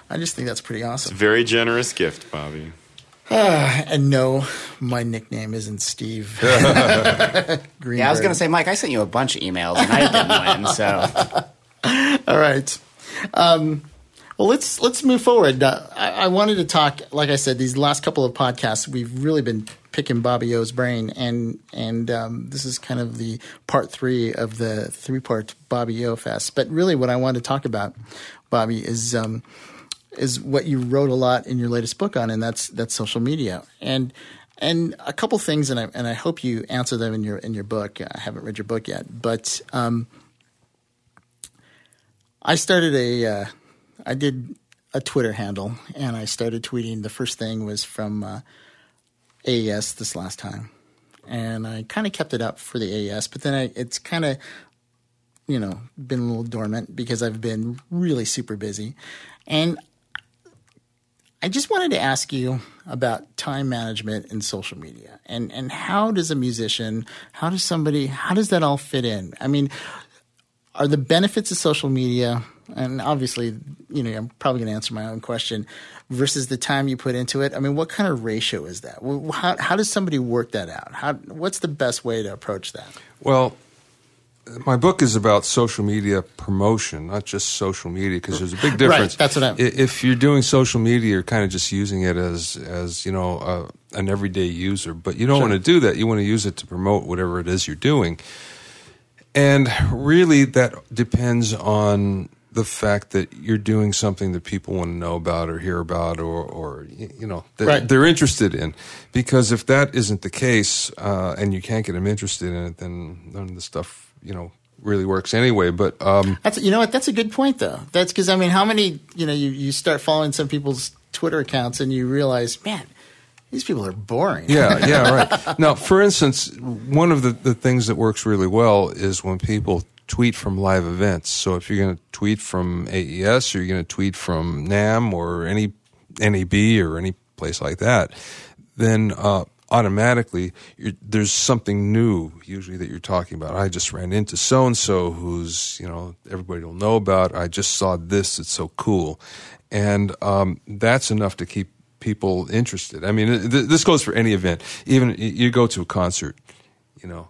I just think that's pretty awesome. Very generous gift, Bobby. And no, my nickname isn't Steve. Greenberg. Yeah, I was going to say, Mike, I sent you a bunch of emails and I didn't win. So All right. Um, well, let's let's move forward. Uh, I, I wanted to talk, like I said, these last couple of podcasts, we've really been picking Bobby O's brain, and and um, this is kind of the part three of the three part Bobby O fest. But really, what I want to talk about, Bobby, is um, is what you wrote a lot in your latest book on, and that's that's social media and. And a couple things, and I and I hope you answer them in your in your book. I haven't read your book yet, but um, I started a, uh, I did a Twitter handle, and I started tweeting. The first thing was from uh, AES this last time, and I kind of kept it up for the AES, but then I, it's kind of, you know, been a little dormant because I've been really super busy, and I just wanted to ask you about time management in social media, and and how does a musician, how does somebody, how does that all fit in? I mean, are the benefits of social media and obviously you know i'm probably going to answer my own question versus the time you put into it i mean what kind of ratio is that? How, how does somebody work that out? How, what's the best way to approach that? Well, my book is about social media promotion, not just social media, because there's a big difference. Right, that's what I'm- If you're doing social media, you're kind of just using it as, as you know, uh, an everyday user. But you don't want to do that. You want to use it to promote whatever it is you're doing. And really, that depends on the fact that you're doing something that people want to know about or hear about or, or you know, that Right. they're interested in. Because if that isn't the case uh, and you can't get them interested in it, then none of the stuff, you know, really works anyway. But um, that's you know what that's a good point though that's because i mean how many you know you, you start following some people's twitter accounts and you realize man these people are boring yeah, yeah, right. Now, for instance, one of the, the things that works really well is when people tweet from live events. So if you're going to tweet from AES or you're going to tweet from NAMM or any NAB or any place like that, then uh, automatically you're, there's something new usually that you're talking about. I just ran into so and so who's you know everybody will know about. I just saw this. It's so cool, and um, that's enough to keep people interested. I mean, th- this goes for any event. Even you go to a concert, you know.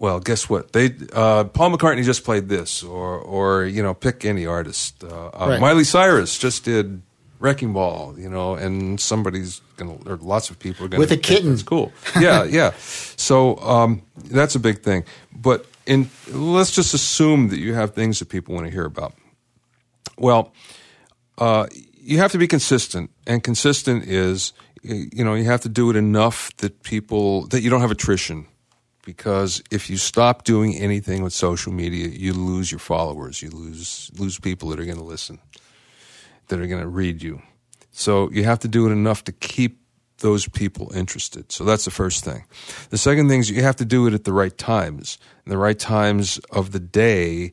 Well, guess what? They uh, Paul McCartney just played this, or or you know, pick any artist. Uh, uh, Right. Miley Cyrus just did Wrecking Ball, you know, and somebody's gonna, or lots of people are gonna With a kitten. That's cool. Yeah, yeah. So um, that's a big thing. But in let's just assume that you have things that people want to hear about. Well, uh, you have to be consistent, and consistent is you know you have to do it enough that people that you don't have attrition. Because if you stop doing anything with social media, you lose your followers. You lose lose people that are going to listen, that are going to read you. So you have to do it enough to keep those people interested. So that's the first thing. The second thing is you have to do it at the right times. And the right times of the day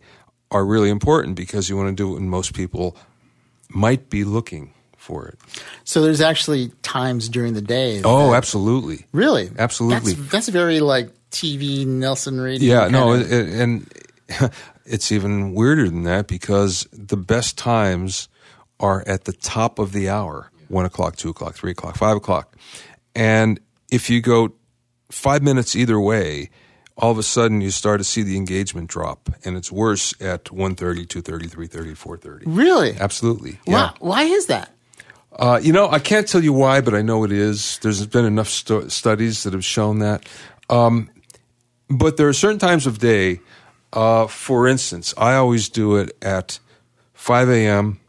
are really important because you want to do it when most people might be looking for it. so there's actually times during the day Oh, that- absolutely. really Absolutely. that's, that's very like tv Nielsen radio Yeah, no, it, of- it- and it's even weirder than that because the best times are at the top of the hour one o'clock, two o'clock, three o'clock, five o'clock. And if you go five minutes either way, all of a sudden you start to see the engagement drop, and it's worse at 1.30, 2.30, 3.30, 4.30. really Absolutely. Why, Yeah. why is that Uh, you know, I can't tell you why, but I know it is. There's been enough stu- studies that have shown that. Um, but there are certain times of day. Uh, for instance, I always do it at 5 a.m.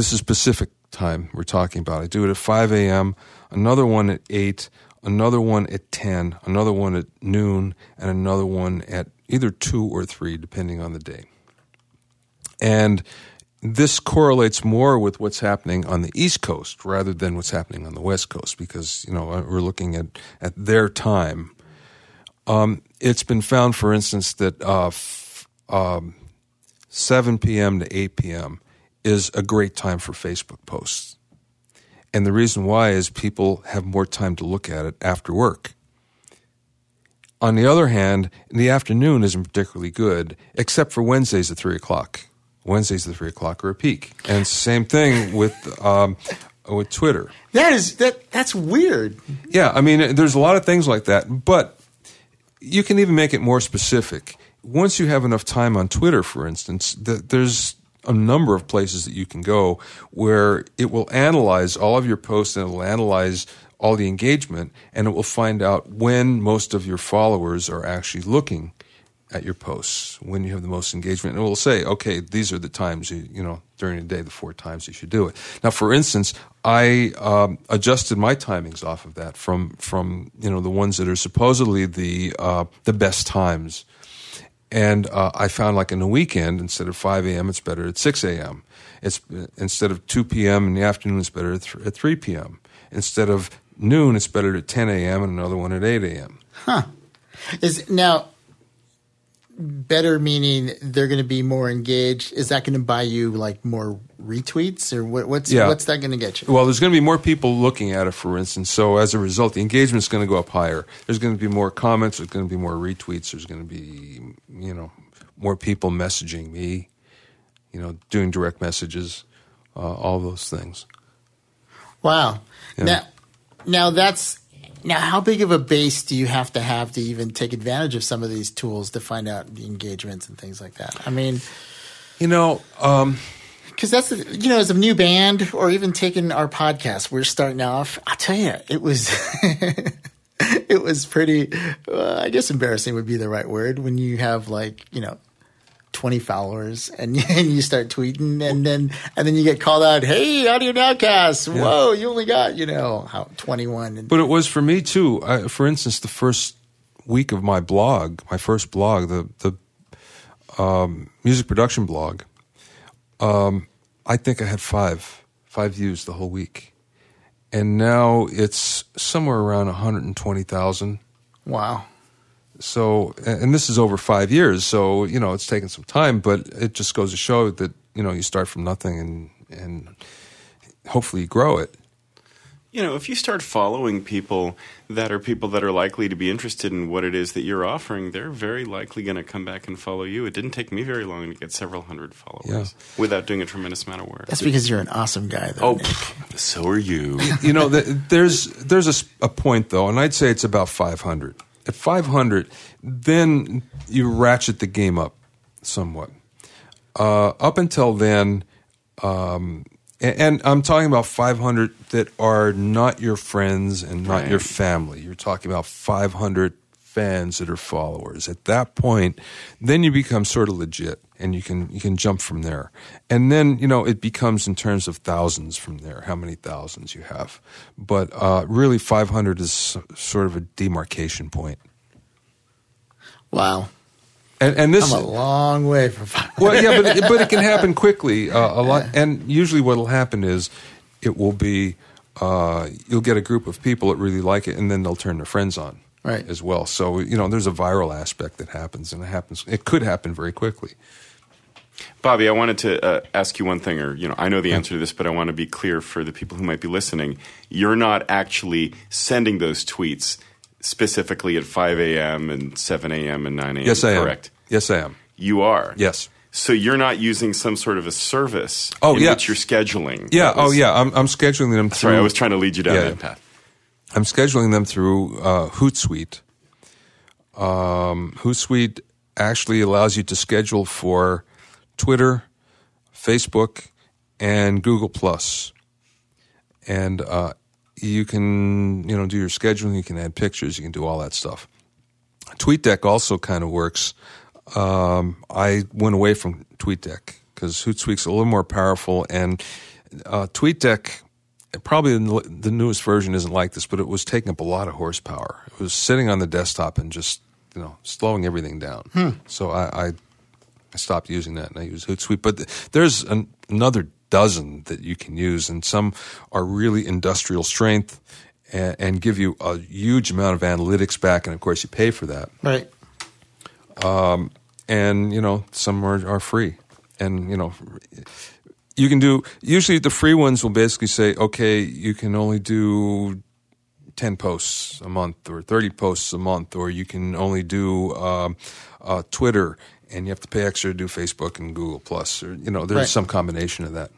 This is Pacific time we're talking about. I do it at 5 a.m., another one at 8, another one at 10, another one at noon, and another one at either 2 or 3, depending on the day. And this correlates more with what's happening on the East Coast rather than what's happening on the West Coast because, you know, we're looking at, at their time. Um, it's been found, for instance, that uh, f- um, 7 p.m. to 8 p.m. is a great time for Facebook posts. And the reason why is people have more time to look at it after work. On the other hand, the afternoon isn't particularly good, except for Wednesdays at 3 o'clock. Wednesdays at 3 o'clock are a peak. And same thing with, um, with Twitter. That is that that's weird. Yeah, I mean, there's a lot of things like that, but you can even make it more specific. Once you have enough time on Twitter, for instance, th- there's a number of places that you can go where it will analyze all of your posts and it will analyze all the engagement and it will find out when most of your followers are actually looking at your posts when you have the most engagement. And it will say okay these are the times you, you know during the day the four times you should do it. Now for instance i um, adjusted my timings off of that from from you know the ones that are supposedly the uh, the best times and uh, I found like in the weekend instead of 5 a.m. it's better at 6 a.m. It's instead of 2 p.m. in the afternoon it's better at, th- at 3 p.m. Instead of noon it's better at 10 a.m. and another one at 8 a.m. Huh. Is now better meaning they're going to be more engaged. Is that going to buy you like more retweets or what, what's Yeah. what's that going to get you? Well, there's going to be more people looking at it, for instance. So as a result, the engagement is going to go up higher. There's going to be more comments. There's going to be more retweets. There's going to be, you know, more people messaging me, you know, doing direct messages, uh, all those things. Wow. Yeah. Now, now that's now how big of a base do you have to have to even take advantage of some of these tools to find out the engagements and things like that? I mean, You know, um, because that's the, you know as a new band or even taking our podcast, we're starting off. I'll tell you, it was. It was pretty, uh, I guess embarrassing would be the right word when you have like, you know, 20 followers and, and you start tweeting and then and then you get called out hey audio nowcast whoa you only got you know how 21 and But it was for me too. I, for instance, the first week of my blog, my first blog, the the um, music production blog, um, I think I had five five views the whole week, and now it's somewhere around one hundred and twenty thousand. wow So, and and this is over five years. So you know, it's taken some time, but it just goes to show that you know you start from nothing and and hopefully you grow it. You know, if you start following people that are people that are likely to be interested in what it is that you're offering, they're very likely going to come back and follow you. It didn't take me very long to get several hundred followers without doing a tremendous amount of work. that's because you're an awesome guy though oh, Nick. so are you. you know, th there's there's a point though, and I'd say it's about 500. At 500, then you ratchet the game up somewhat. Uh, up until then, um, and, and I'm talking about 500 that are not your friends and not your family. You're talking about 500 fans that are followers. At that point, then you become sort of legit, and you can you can jump from there. And then you know it becomes in terms of thousands from there, how many thousands you have. But uh, really, 500 is sort of a demarcation point. wow And, and this i'm a long way from five well, yeah, but it, but it can happen quickly. Uh, a lot, and usually what will happen is it will be uh, you'll get a group of people that really like it, and then they'll turn their friends on Right. as well. So you know, there's a viral aspect that happens, and it happens. It could happen very quickly. Bobby, I wanted to uh, ask you one thing, or you know, I know the answer to this, but I want to be clear for the people who might be listening. You're not actually sending those tweets specifically at 5 a.m. and 7 a.m. and 9 a.m. Yes, I am. Correct. Yes, I am. You are. Yes. So you're not using some sort of a service Oh, in yeah. which you're scheduling. Yeah. Was- Oh, yeah. I'm, I'm scheduling them. Sorry, I was trying to lead you down Yeah, that yeah. path. I'm scheduling them through uh, Hootsuite. Um, Hootsuite actually allows you to schedule for Twitter, Facebook, and Google Plus. and uh, you can you know do your scheduling. You can add pictures. You can do all that stuff. TweetDeck also kind of works. Um, I went away from TweetDeck because Hootsuite's a little more powerful, and uh, TweetDeck probably the the newest version isn't like this, but it was taking up a lot of horsepower. It was sitting on the desktop and just you know slowing everything down. Hmm. So I, I I stopped using that and I use Hootsuite. But there's an, another dozen that you can use, and some are really industrial strength and, and give you a huge amount of analytics back. And of course, you pay for that. Right. Um, and you know, some are, are free. And you know, you can do. Usually, the free ones will basically say, okay, you can only do 10 posts a month or 30 posts a month, or you can only do um, uh, Twitter and you have to pay extra to do Facebook and Google Plus, or you know, there's Right. some combination of that.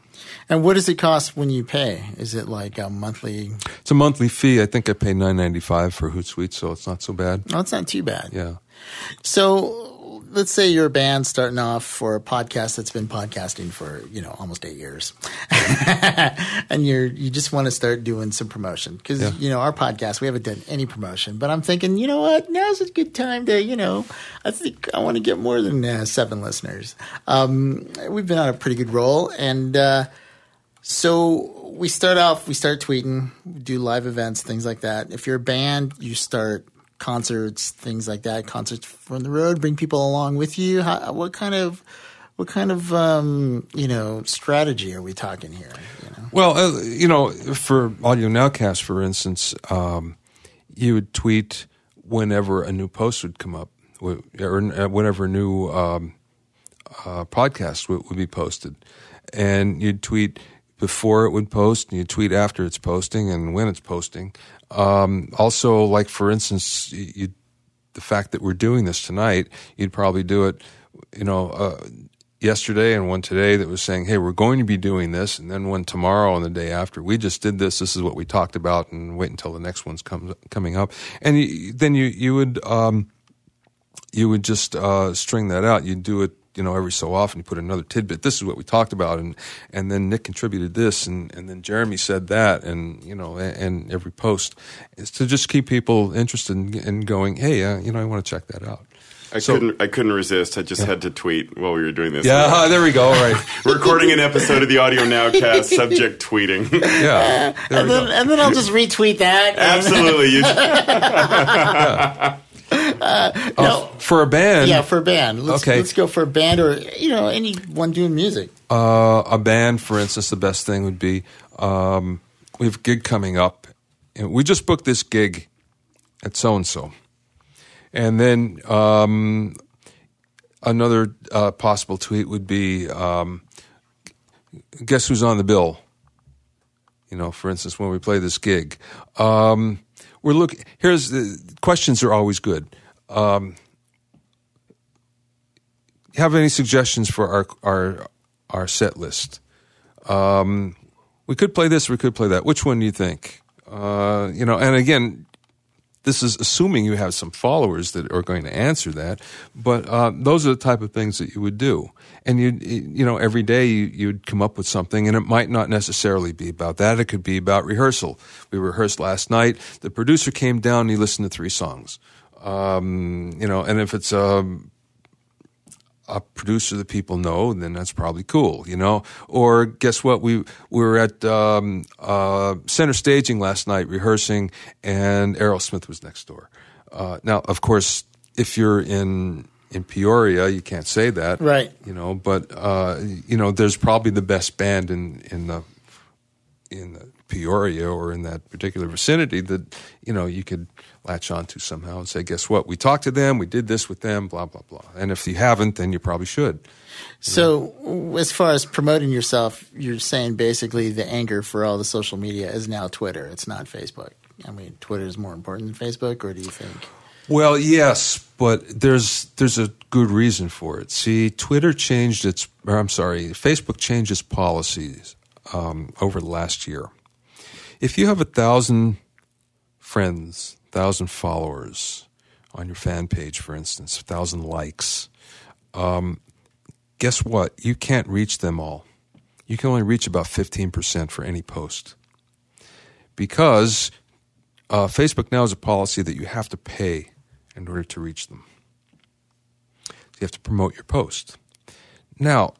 And what does it cost when you pay? Is it like a monthly? It's a monthly fee. I think I pay nine ninety five for Hootsuite, so it's not so bad. No, it's not too bad. Yeah. So let's say you're a band starting off for a podcast that's been podcasting for you know almost eight years, and you're you just want to start doing some promotion because Yeah. you know our podcast we haven't done any promotion, but I'm thinking you know what now's a good time to you know I think I want to get more than uh, seven listeners. Um, we've been on a pretty good roll, and uh, so we start off we start tweeting, do live events, things like that. If you're a band, you start concerts, things like that, concerts from the road, bring people along with you. How, what kind of what kind of um, you know strategy are we talking here? You know? Well, uh, you know, for Audio Nowcast, for instance, um, you would tweet whenever a new post would come up, or uh, whenever a new um, uh, podcast would, would be posted, and you'd tweet before it would post, and you'd tweet after it's posting, and when it's posting. Um, also, like for instance, you, the fact that we're doing this tonight, you'd probably do it, you know, uh, yesterday and one today that was saying, "Hey, we're going to be doing this," and then one tomorrow and the day after, we just did this. This is what we talked about, and wait until the next one's comes coming up, and you, then you you would um, you would just uh, string that out. You'd do it. You know, every so often you put another tidbit. This is what we talked about, and and then Nick contributed this, and, and then Jeremy said that, and you know, and, and every post is to just keep people interested in, in going. Hey, uh, you know, I want to check that out. I So- couldn't. I couldn't resist. I just had to tweet while we were doing this. Yeah, uh, there we go. All right. Recording an episode of the Audio Nowcast. Subject tweeting. Yeah. There And then, and then I'll just retweet that. Absolutely. You, no, For a band, yeah, for a band. Let's, Okay. let's go for a band or you know anyone doing music. uh, a band, for instance, the best thing would be um, we have a gig coming up, and we just booked this gig at so and so, and then um, another uh, possible tweet would be, um, "Guess who's on the bill?" You know, for instance, when we play this gig, um, we're looking. Here's the questions are always good. Um, have any suggestions for our our our set list? Um, we could play this. We could play that. Which one do you think? Uh, you know, and again, this is assuming you have some followers that are going to answer that. But uh, those are the type of things that you would do. And you, you know, every day you, you'd come up with something, and it might not necessarily be about that. It could be about rehearsal. We rehearsed last night. The producer came down. and He listened to three songs. Um, you know, and if it's um, a producer that people know, then that's probably cool, you know. Or guess what? We we were at um, uh, center staging last night rehearsing, and Aerosmith was next door. Uh, now, of course, if you're in in Peoria, you can't say that, Right. You know, but uh, you know, there's probably the best band in in the in the Peoria or in that particular vicinity that you know you could latch onto somehow and say, guess what? We talked to them, we did this with them, blah blah blah. And if you haven't, then you probably should. So, as far as promoting yourself, you're saying basically the anger for all the social media is now Twitter. It's not Facebook. I mean, Twitter is more important than Facebook, or do you think? Well, yes, but there's there's a good reason for it. See, Twitter changed its, or I'm sorry, Facebook changed its policies um, over the last year. If you have a thousand friends, thousand followers on your fan page, for instance, a thousand likes, um, guess what? You can't reach them all. You can only reach about fifteen percent for any post. because uh, Facebook now has a policy that you have to pay in order to reach them. You have to promote your post. Now,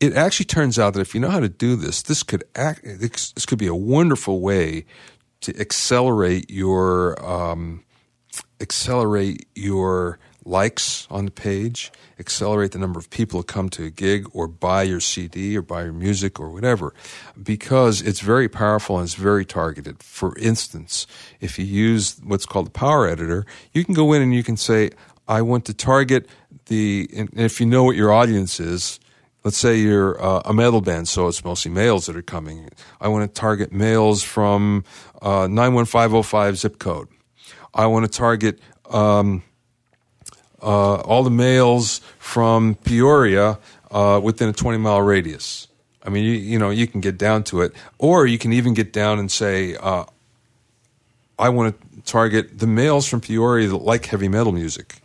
it actually turns out that if you know how to do this, this could act, this could be a wonderful way to accelerate your um, accelerate your likes on the page, accelerate the number of people who come to a gig or buy your CD or buy your music or whatever, because it's very powerful and it's very targeted. For instance, if you use what's called the power editor, you can go in and you can say, I want to target the, and if you know what your audience is, let's say you're uh, a metal band, so it's mostly males that are coming. I want to target males from uh, 91505 zip code. I want to target um, uh, all the males from Peoria uh, within a 20 mile radius. I mean, you, you, know, you can get down to it, or you can even get down and say, uh, I want to target the males from Peoria that like heavy metal music.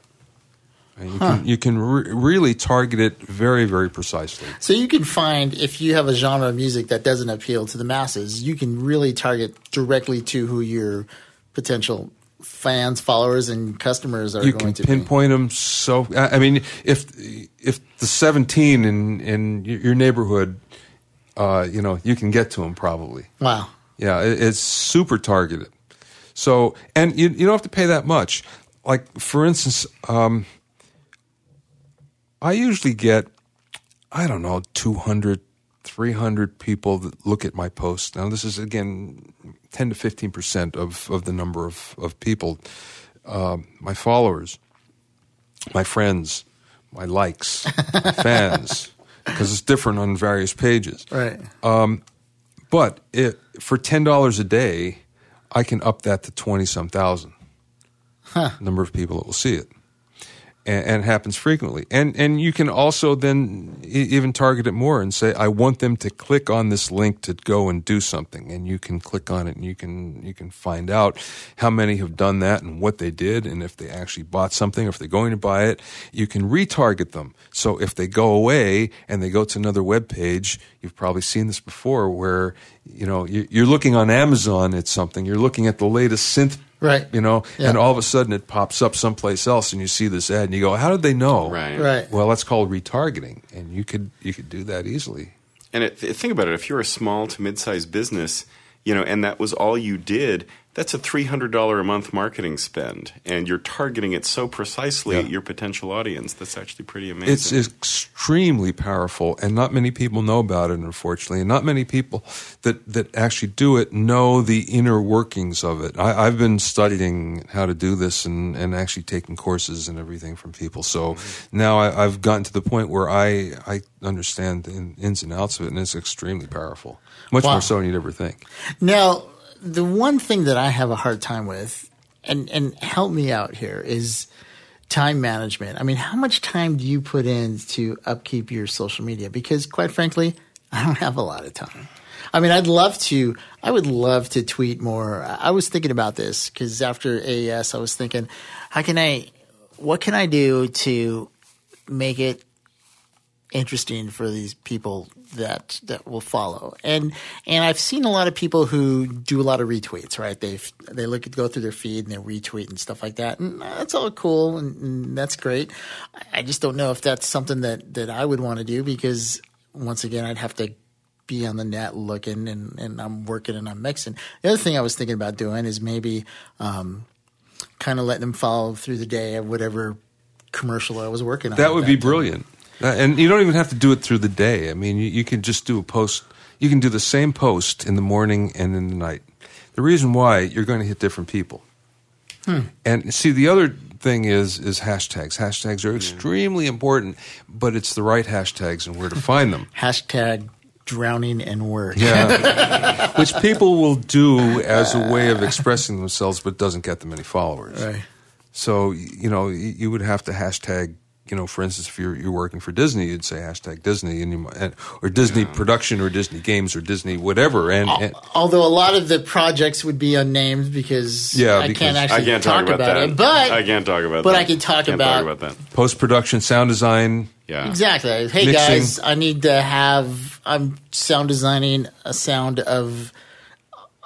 And you huh. can, you can re- really target it very, very precisely. So you can find if you have a genre of music that doesn't appeal to the masses, you can really target directly to who your potential fans, followers, and customers are you going to pinpoint be. them. So I mean, if if the seventeen in in your neighborhood, uh, you know, you can get to them probably. Wow. Yeah, it, it's super targeted. So and you you don't have to pay that much. Like for instance, um, I usually get I don't know 200 300 people that look at my posts. Now, this is again 10 to 15 percent of, of the number of, of people, uh, my followers, my friends, my likes, fans, because it's different on various pages. Right. Um, but it, for $10 a day, I can up that to 20 some thousand. Huh. Number of people that will see it and, and happens frequently. And and you can also then even target it more and say, I want them to click on this link to go and do something, and you can click on it and you can you can find out how many have done that and what they did, and if they actually bought something, or if they're going to buy it. You can retarget them. So if they go away and they go to another web page, you've probably seen this before, where you know you're looking on Amazon at something, you're looking at the latest synth Right. You know, yeah. and all of a sudden it pops up someplace else and you see this ad and you go, How did they know? Right. Right. Well, that's called retargeting. And you could you could do that easily. And it, think about it, if you're a small to mid sized business, you know, and that was all you did, that's a $300 a month marketing spend and you're targeting it so precisely yeah. your potential audience that's actually pretty amazing it's extremely powerful and not many people know about it unfortunately and not many people that, that actually do it know the inner workings of it I, have been studying how to do this and, and actually taking courses and everything from people so mm-hmm. now I, have gotten to the point where I, I understand the ins and outs of it and it's extremely powerful much wow. more so than you'd ever think now the one thing that I have a hard time with, and and help me out here, is time management. I mean, how much time do you put in to upkeep your social media? Because quite frankly, I don't have a lot of time. I mean, I'd love to. I would love to tweet more. I was thinking about this because after AES, I was thinking, how can I, what can I do to make it interesting for these people that that will follow. And and I've seen a lot of people who do a lot of retweets, right? They they look at go through their feed and they retweet and stuff like that. And that's all cool and, and that's great. I just don't know if that's something that that I would want to do because once again, I'd have to be on the net looking and, and I'm working and I'm mixing. The other thing I was thinking about doing is maybe um, kind of letting them follow through the day of whatever commercial I was working on. That would be time. brilliant. Uh, and you don't even have to do it through the day. I mean, you, you can just do a post. You can do the same post in the morning and in the night. The reason why you're going to hit different people. Hmm. And see, the other thing is is hashtags. Hashtags are extremely important, but it's the right hashtags and where to find them. Hashtag drowning in work. Yeah, which people will do as a way of expressing themselves, but doesn't get them any followers. Right. So you know you would have to hashtag you know, for instance, if you're, you're working for Disney, you'd say hashtag Disney and, you, and or Disney yeah. production or Disney games or Disney whatever. And, and, although a lot of the projects would be unnamed because yeah, I can't actually I can't talk, talk, about, it, but I can't talk about but that. I can talk, can't about, talk about that. Post production, sound design. Yeah, exactly. Hey Mixing. guys, I need to have. I'm sound designing a sound of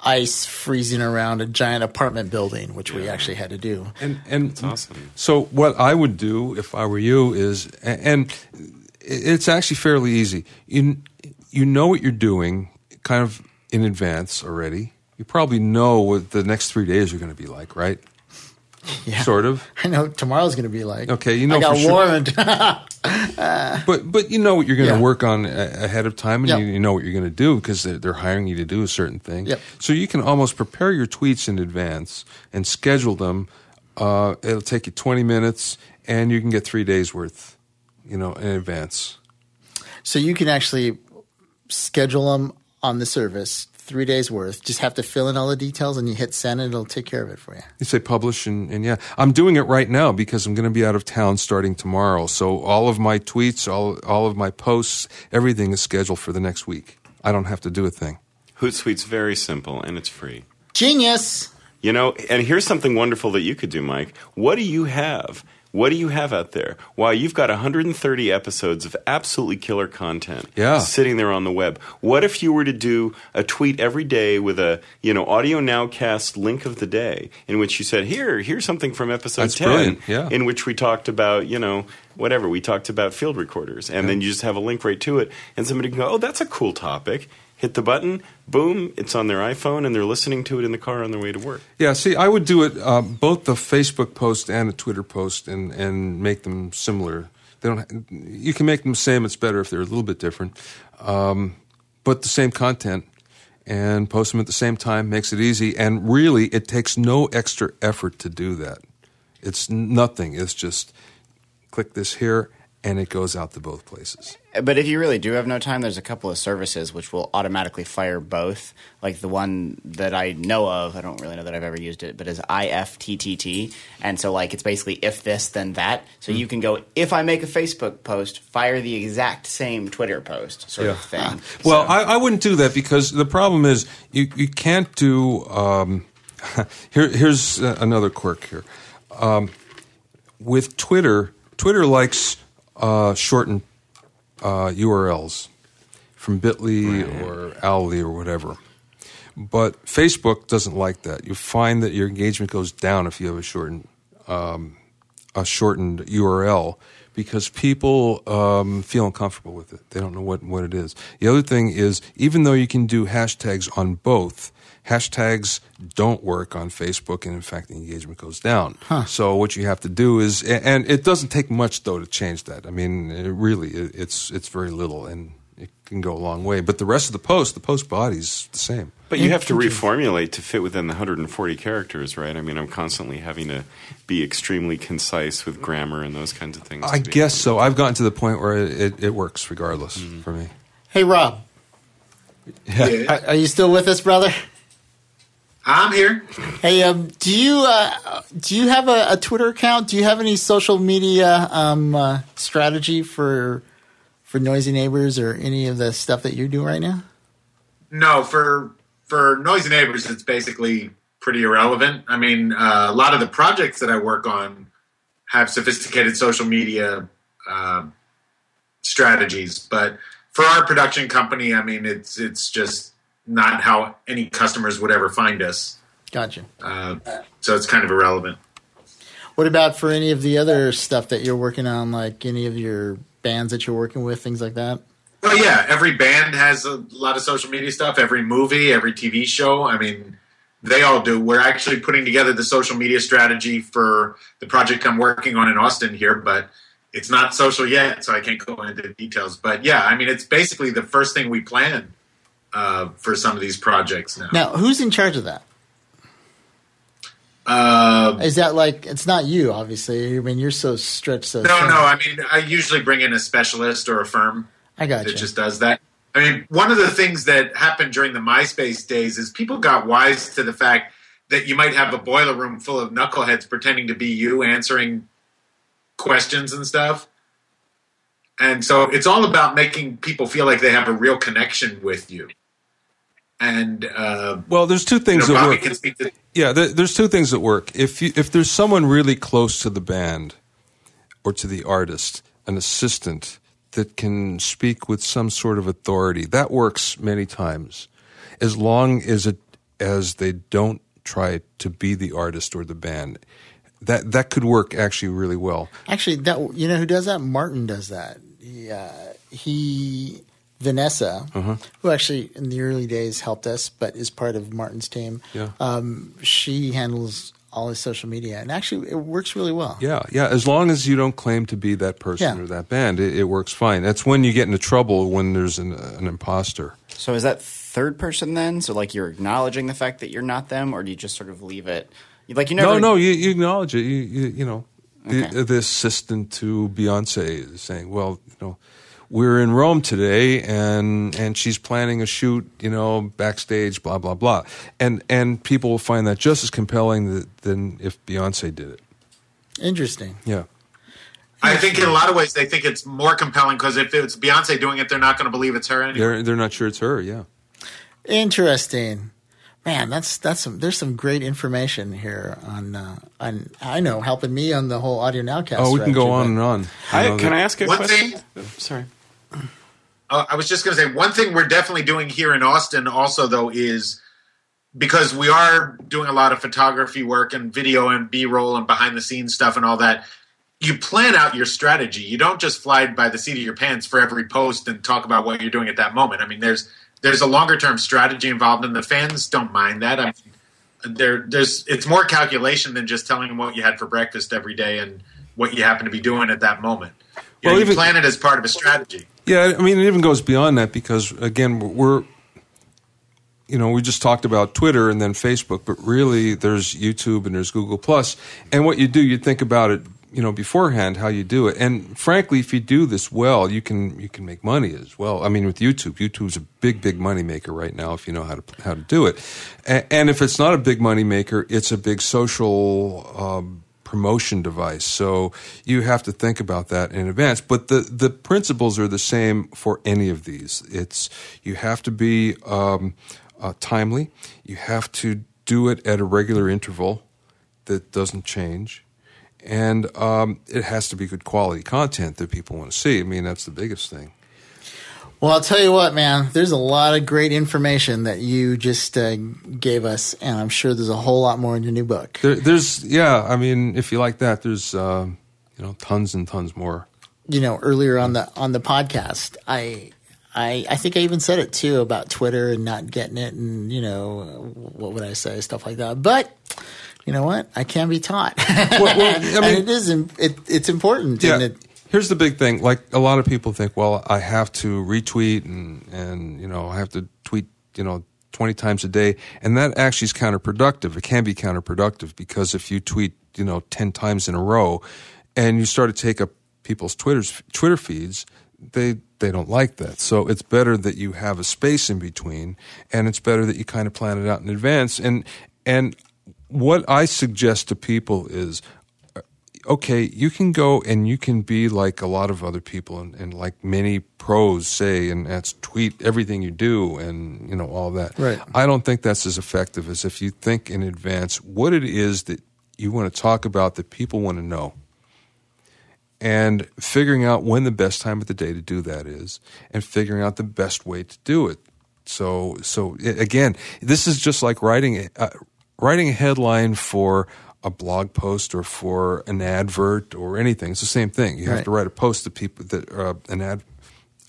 ice freezing around a giant apartment building, which we actually had to do. And and awesome. So what I would do if I were you is, and it's actually fairly easy. You you know what you're doing, kind of in advance already. You probably know what the next three days are going to be like, right? Yeah. Sort of. I know tomorrow's going to be like. Okay, you know I got for sure. warned. But but you know what you're going to Yeah. work on a- ahead of time, and Yep. you, you know what you're going to do because they're, they're hiring you to do a certain thing. Yep. So you can almost prepare your tweets in advance and schedule them. Uh, it'll take you 20 minutes, and you can get three days worth, you know, in advance. so you can actually schedule them on the service, three days worth. Just have to fill in all the details, and you hit send, and it'll take care of it for you. You say publish, and, and yeah, I'm doing it right now because I'm going to be out of town starting tomorrow. So all of my tweets, all all of my posts, everything is scheduled for the next week. I don't have to do a thing. Hootsuite's very simple and it's free. Genius. You know, and here's something wonderful that you could do, Mike. What do you have? What do you have out there? Why, you've got 130 episodes of absolutely killer content Yeah. sitting there on the web. What if you were to do a tweet every day with a, you know, audio nowcast link of the day in which you said, here, here's something from episode That's 10 brilliant, yeah. in which we talked about, you know, whatever. We talked about field recorders. And then you just have a link right to it and somebody can go, oh, that's a cool topic. Hit the button, boom, it's on their iPhone and they're listening to it in the car on their way to work. Yeah, see, I would do it uh, both the Facebook post and a Twitter post, and and make them similar. They don't. You can make them the same. It's better if they're a little bit different, um, but the same content, and post them at the same time makes it easy. And really, it takes no extra effort to do that. It's nothing. It's just click this here, and it goes out to both places. But if you really do have no time, there's a couple of services which will automatically fire both. Like the one that I know of, I don't really know that I've ever used it, but is IFTTT. And so, like, it's basically if this, then that. So Hmm. you can go, if I make a Facebook post, fire the exact same Twitter post sort of Yeah. thing. Well, So- I, I wouldn't do that because the problem is you, you can't do. Um, here, here's uh, another quirk here. Um, with Twitter, Twitter likes uh, shortened uh, URLs from Bitly or Owly or whatever. But Facebook doesn't like that. You find that your engagement goes down if you have a shortened um, a shortened URL because people um, feel uncomfortable with it. They don't know what, what it is. The other thing is, even though you can do hashtags on both, hashtags don't work on Facebook, and in fact, the engagement goes down. So what you have to do is, and it doesn't take much though to change that. I mean, it really, it's it's very little, and it can go a long way. But the rest of the post, the post body's the same. But you have to reformulate to fit within the 140 characters, right? I mean, I'm constantly having to be extremely concise with grammar and those kinds of things. I guess so. I've gotten to the point where it, it, it works regardless mm-hmm. for me. Hey, Rob, are, are you still with us, brother? I'm here. Hey, um, do you uh, do you have a, a Twitter account? Do you have any social media um, uh, strategy for for noisy neighbors or any of the stuff that you're doing right now? No, for for noisy neighbors, it's basically pretty irrelevant. I mean, uh, a lot of the projects that I work on have sophisticated social media uh, strategies, but for our production company, I mean, it's it's just not how any customers would ever find us. Gotcha. Uh, so it's kind of irrelevant. What about for any of the other stuff that you're working on, like any of your bands that you're working with, things like that? Well, yeah, every band has a lot of social media stuff. Every movie, every TV show. I mean, they all do. We're actually putting together the social media strategy for the project I'm working on in Austin here, but it's not social yet, so I can't go into details. But yeah, I mean, it's basically the first thing we plan uh, for some of these projects now. Now, who's in charge of that? Uh, Is that like it's not you, obviously? I mean, you're so stretched so. no, thin. no. I mean, I usually bring in a specialist or a firm. I got that you. just does that. I mean, one of the things that happened during the MySpace days is people got wise to the fact that you might have a boiler room full of knuckleheads pretending to be you answering questions and stuff. And so it's all about making people feel like they have a real connection with you. And uh, Well, there's two you things know, that Bobby work. to Yeah, there, there's two things that work. If you, if there's someone really close to the band or to the artist, an assistant that can speak with some sort of authority, that works many times. As long as it as they don't try to be the artist or the band. That that could work actually really well. Actually, that you know who does that? Martin does that. He, uh, he Vanessa, Uh-huh. who actually in the early days helped us, but is part of Martin's team. Yeah. Um, she handles all his social media, and actually, it works really well. Yeah, yeah. As long as you don't claim to be that person Yeah. or that band, it, it works fine. That's when you get into trouble when there's an, an imposter. So is that third person then? So like you're acknowledging the fact that you're not them, or do you just sort of leave it? Like you never. No, no, you, you acknowledge it. You, you, you know, the, Okay. the assistant to Beyonce is saying, "Well, you know, we're in Rome today, and and she's planning a shoot, you know, backstage, blah blah blah," and and people will find that just as compelling th- than if Beyonce did it. Interesting. Yeah, I think in a lot of ways they think it's more compelling because if it's Beyonce doing it, they're not going to believe it's her anyway. they're they're not sure it's her. Yeah, Interesting. Man, that's that's some. There's some great information here on uh, on. I know helping me on the whole audio nowcast. oh, we can go on and on. You I, can that- I ask a One question? thing- Oh, sorry. Uh, I was just going to say one thing we're definitely doing here in Austin also though is because we are doing a lot of photography work and video and B-roll and behind the scenes stuff and all that. You plan out your strategy. You don't just fly by the seat of your pants for every post and talk about what you're doing at that moment. I mean, there's there's a longer term strategy involved, and the fans don't mind that. I mean, there there's it's more calculation than just telling them what you had for breakfast every day and what you happen to be doing at that moment. You, Well, know, you even- plan it as part of a strategy. Yeah, I mean, it even goes beyond that because again, we're you know we just talked about Twitter and then Facebook, but really there's YouTube and there's Google Plus, and what you do, you think about it, you know, beforehand how you do it, and frankly, if you do this well, you can you can make money as well. I mean, with YouTube, YouTube's a big big money maker right now if you know how to how to do it, and, and if it's not a big money maker, it's a big social. Um, promotion device. So you have to think about that in advance. But the, the principles are the same for any of these. It's you have to be um, uh, timely. You have to do it at a regular interval that doesn't change. And um, it has to be good quality content that people want to see. I mean, that's the biggest thing. Well, I'll tell you what, man. There's a lot of great information that you just uh, gave us, and I'm sure there's a whole lot more in your new book. There, there's, yeah, I mean, if you like that, there's, uh, you know, tons and tons more. You know, earlier on the on the podcast, I. I, I think I even said it too about Twitter and not getting it, and you know what would I say, stuff like that. But you know what, I can be taught, well, I and mean- it is it, it's important. Yeah. and it, Here's the big thing. Like a lot of people think, well, I have to retweet and and you know I have to tweet you know 20 times a day, and that actually is counterproductive. It can be counterproductive because if you tweet you know 10 times in a row, and you start to take up people's Twitter's Twitter feeds, they they don't like that. So it's better that you have a space in between, and it's better that you kind of plan it out in advance. And and what I suggest to people is okay, you can go and you can be like a lot of other people and, and like many pros say, and that's tweet everything you do and, you know, all that. Right. I don't think that's as effective as if you think in advance what it is that you want to talk about that people want to know. And figuring out when the best time of the day to do that is, and figuring out the best way to do it. So, so again, this is just like writing a, uh, writing a headline for a blog post or for an advert or anything. It's the same thing. You have Right. to write a post that people that uh, an ad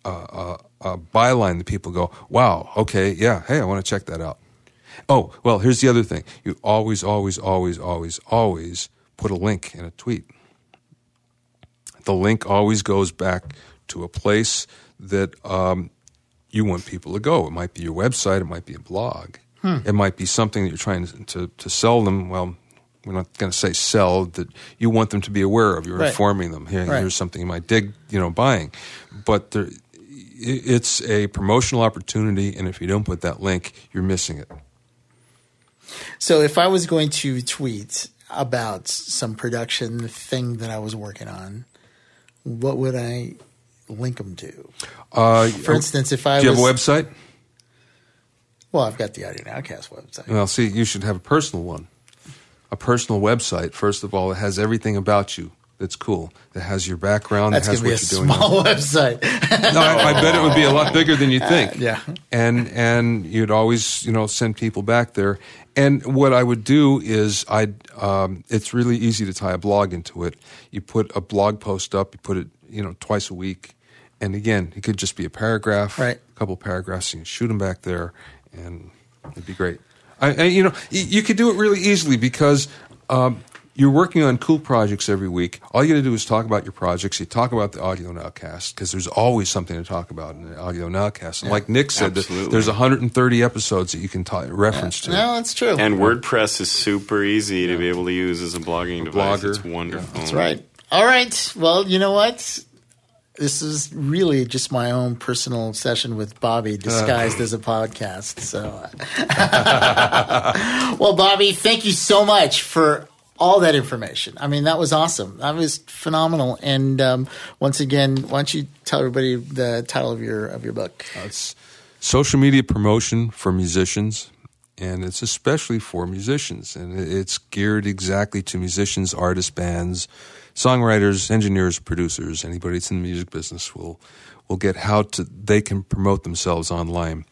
uh, uh, uh, byline that people go, "Wow, okay, yeah, hey, I want to check that out." Oh, well, here's the other thing. You always, always, always, always, always put a link in a tweet. The link always goes back to a place that um, you want people to go. It might be your website, it might be a blog, it might be something that you're trying to, to, to sell them. Well, we're not going to say sell that you want them to be aware of. You're Right. informing them. Here, Right. Here's something you might dig, you know, buying. But there, it's a promotional opportunity, and if you don't put that link, you're missing it. So if I was going to tweet about some production thing that I was working on, what would I link them to? Uh, For instance, if I do you have a website? Well, I've got the Audio Nowcast website. Well, see, you should have a personal one. A personal website, first of all, that has everything about you that's cool that has your background That's that has what to be a you're doing. small website. No, I, I bet it would be a lot bigger than you think. yeah. and and you'd always you know send people back there. And what I would do is I'd um, it's really easy to tie a blog into it. You put a blog post up, you put it you know twice a week, and again it could just be a paragraph, Right. A couple paragraphs, you can shoot them back there, and it'd be great. I, I you know you could do it really easily because. Um, you're working on cool projects every week. All you got to do is talk about your projects. You talk about the audio nowcast because there's always something to talk about in the audio nowcast. And like Nick said, Absolutely. there's 130 episodes that you can ta reference to. No, that's true. And WordPress is super easy to be able to use as a blogging device. blogger. It's wonderful. That's right. All right. Well, you know what? This is really just my own personal session with Bobby disguised as a podcast. So, well, Bobby, thank you so much for all that information. I mean, that was awesome. That was phenomenal. And um, once again, why don't you tell everybody the title of your of your book? It's social media promotion for musicians, and it's especially for musicians. And it's geared exactly to musicians, artists, bands, songwriters, engineers, producers. Anybody that's in the music business will will get how to they can promote themselves online.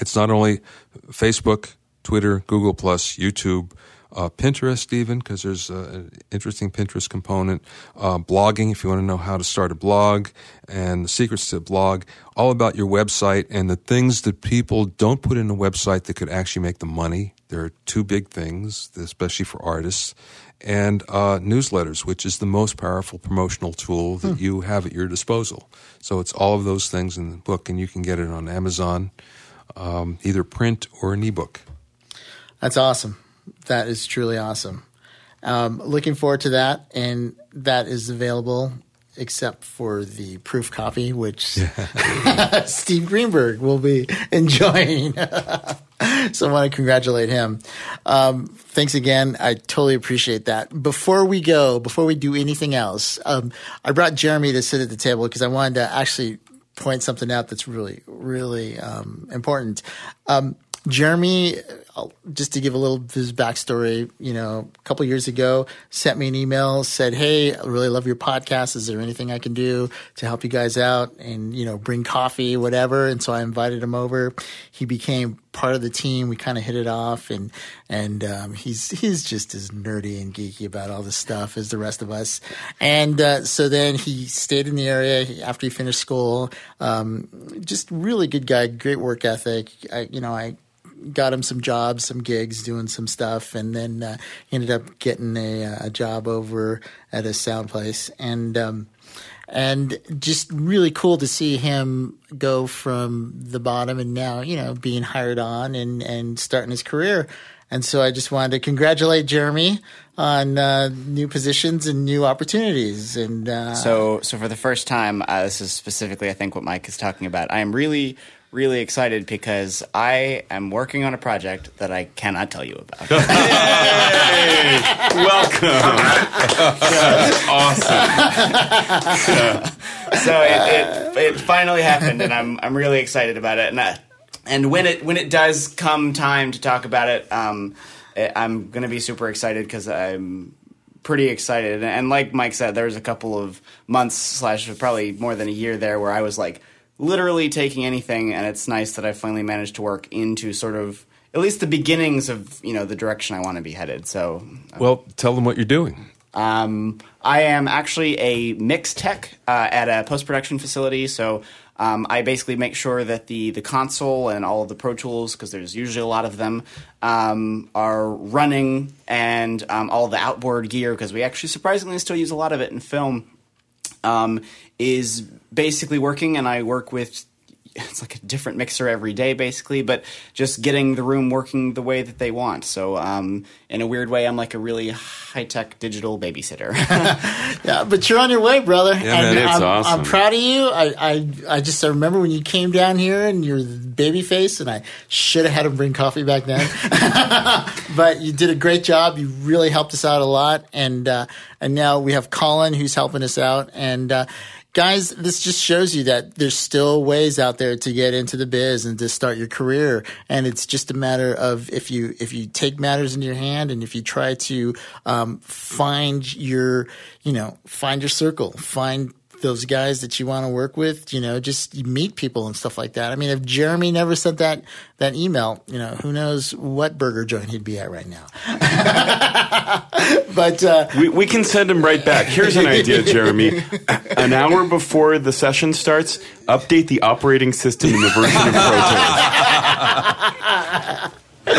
It's not only Facebook, Twitter, Google Plus, YouTube, uh, Pinterest, even because there's an interesting Pinterest component. Uh, blogging, if you want to know how to start a blog, and the secrets to a blog, all about your website and the things that people don't put in a website that could actually make them money. There are two big things, especially for artists, and uh, newsletters, which is the most powerful promotional tool that you have at your disposal. So it's all of those things in the book, and you can get it on Amazon um, either print or an ebook. That's awesome. That is truly awesome. Um, looking forward to that, and that is available except for the proof copy, which Steve Greenberg will be enjoying. so I want to congratulate him. Um, thanks again. I totally appreciate that. Before we go, before we do anything else, um, I brought Jeremy to sit at the table because I wanted to actually point something out that's really, really um, important. Um, Jeremy, just to give a little his backstory, you know, a couple years ago, sent me an email, said, "Hey, I really love your podcast. Is there anything I can do to help you guys out and you know, bring coffee, whatever?" And so I invited him over. He became part of the team. We kind of hit it off, and and um, he's he's just as nerdy and geeky about all this stuff as the rest of us. And uh, so then he stayed in the area after he finished school. Um, just really good guy, great work ethic. I, you know, I got him some jobs, some gigs, doing some stuff, and then uh, ended up getting a, a job over at a sound place, and um, and just really cool to see him go from the bottom and now you know being hired on and and starting his career. And so I just wanted to congratulate Jeremy on uh, new positions and new opportunities. And uh, So, so for the first time, uh, this is specifically, I think, what Mike is talking about. I am really, really excited because I am working on a project that I cannot tell you about. Welcome. Awesome. So it, it, it finally happened, and I'm I'm really excited about it. And I, and when it when it does come time to talk about it, um, eh, I'm going to be super excited because I'm pretty excited. And like Mike said, there was a couple of months slash probably more than a year there where I was like literally taking anything, and it's nice that I finally managed to work into sort of at least the beginnings of you know the direction I want to be headed. So Well, tell them what you're doing. um, I am actually a mix tech uh, at a post production facility. So um, I basically make sure that the the console and all of the Pro Tools, because there's usually a lot of them, um, are running, and um, all the outboard gear, because we actually surprisingly still use a lot of it in film, um, is basically working. And I work with it's like a different mixer every day basically but just getting the room working the way that they want so um, in a weird way i'm like a really high-tech digital babysitter Yeah, but you're on your way, brother. man, and it's I'm, awesome. I'm proud of you. I, I, I just I remember when you came down here and you're baby face, and I should have had him bring coffee back then. but you did a great job. You really helped us out a lot, and uh, and now we have Colin who's helping us out. And uh, guys, this just shows you that there's still ways out there to get into the biz and to start your career. And it's just a matter of if you if you take matters in your hand and if you try to um, find your you know find your circle, find those guys that you want to work with, you know, just meet people and stuff like that. I mean, if Jeremy never sent that that email, you know, who knows what burger joint he'd be at right now. but uh, We, we can send him right back. Here's an idea, Jeremy. An hour before the session starts, update the operating system in the version of Proton.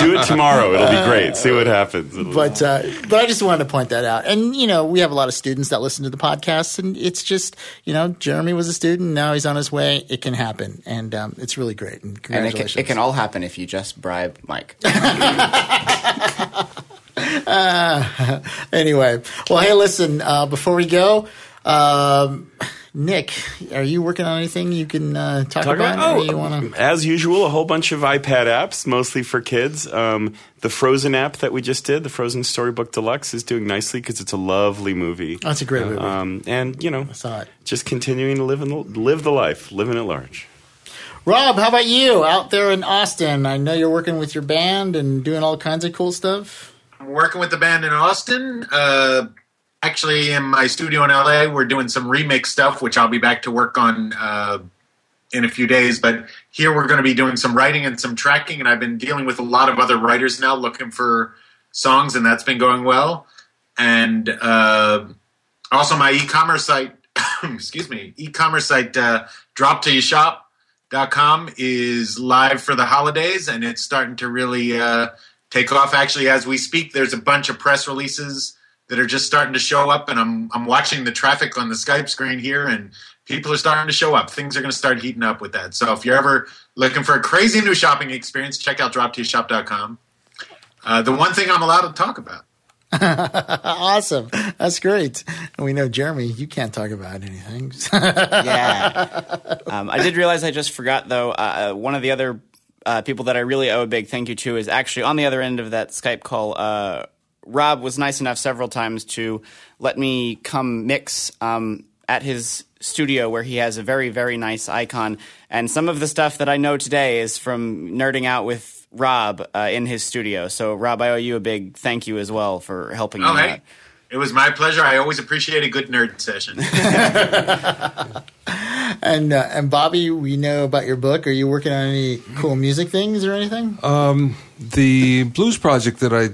Do it tomorrow. It'll be great. See what happens. It'll- but uh, but I just wanted to point that out. And you know, we have a lot of students that listen to the podcast, and it's just you know, Jeremy was a student, now he's on his way. It can happen, and um, it's really great. And And it can, congratulations! it can all happen if you just bribe Mike. anyway, well, hey, listen. Uh, before we go, um, Nick, are you working on anything you can uh, talk, Talk about? about, oh, you want to? as usual, a whole bunch of iPad apps, mostly for kids. Um, the Frozen app that we just did, the Frozen Storybook Deluxe, is doing nicely because it's a lovely movie. That's a great movie. Um, and you know, saw it. just continuing to live in the, live the life, living at large. Rob, how about you out there in Austin? I know you're working with your band and doing all kinds of cool stuff. I'm working with the band in Austin. Uh, actually, in my studio in LA, we're doing some remix stuff, which I'll be back to work on uh, in a few days. But here, we're going to be doing some writing and some tracking, and I've been dealing with a lot of other writers now, looking for songs, and that's been going well. And uh, also, my e-commerce site, excuse me, e-commerce site, uh, Drop to Your Shop com is live for the holidays and it's starting to really uh, take off actually as we speak there's a bunch of press releases that are just starting to show up and i'm, I'm watching the traffic on the skype screen here and people are starting to show up things are going to start heating up with that so if you're ever looking for a crazy new shopping experience check out droptshop.com uh, the one thing i'm allowed to talk about Awesome, that's great. And we know Jeremy, you can't talk about anything. yeah. Um, I did realize I just forgot though. Uh, one of the other uh, people that I really owe a big thank you to is actually on the other end of that Skype call. Uh, Rob was nice enough several times to let me come mix um, at his studio where he has a very very nice icon, and some of the stuff that I know today is from nerding out with Rob uh, in his studio. So Rob, I owe you a big thank you as well for helping oh me hey out. it was my pleasure i always appreciate a good nerd session and uh, and Bobby, we know about your book. Are you working on any cool music things or anything? The blues project that I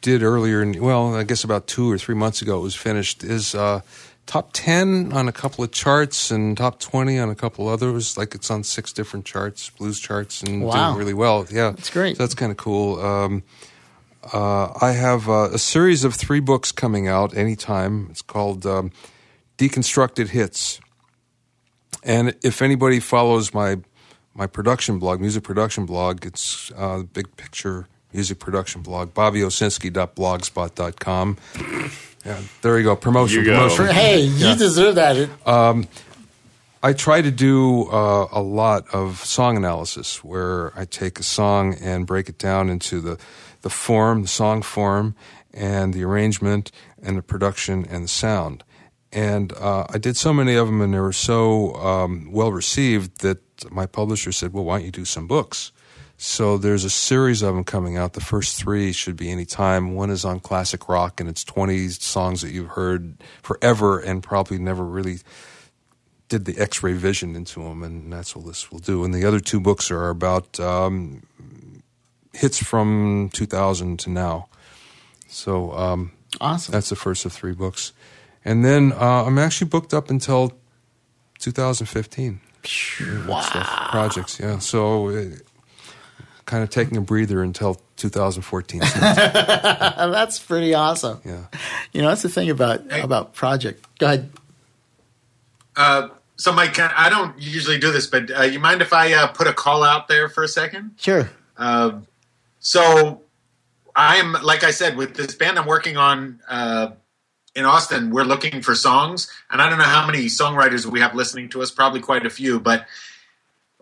did earlier, in, well, I guess about two or three months ago, it was finished. Is uh, top ten on a couple of charts and top twenty on a couple others. Like it's on six different charts, blues charts, and Wow. doing really well. Yeah, That's great. So that's kind of cool. Um, uh, I have uh, a series of three books coming out anytime. It's called um, Deconstructed Hits. And if anybody follows my my production blog, music production blog, it's uh, big picture music production blog, bobbyowsinski.blogspot.com. Yeah, there you go. Promotion. You go. promotion. Hey, you deserve that. It- I try to do uh, a lot of song analysis where I take a song and break it down into the, the form, the song form, and the arrangement, and the production and the sound. And uh, I did so many of them, and they were so um, well received that my publisher said, "Well, why don't you do some books?" So there's a series of them coming out. The first three should be any time. One is on classic rock, and it's 20 songs that you've heard forever and probably never really did the X-ray vision into them, and that's what this will do. And the other two books are about um, hits from 2000 to now. So um, awesome. that's the first of three books, and then uh, I'm actually booked up until 2015. wow. Stuff, projects, yeah. So. Uh, Kind of taking a breather until 2014. That's pretty awesome. yeah. You know, that's the thing about about project. Go ahead. Uh, so, Mike, can- I don't usually do this, but uh, you mind if I uh, put a call out there for a second? Sure. Uh, so, I'm like I said with this band I'm working on uh, in Austin. We're looking for songs, and I don't know how many songwriters we have listening to us. Probably quite a few, but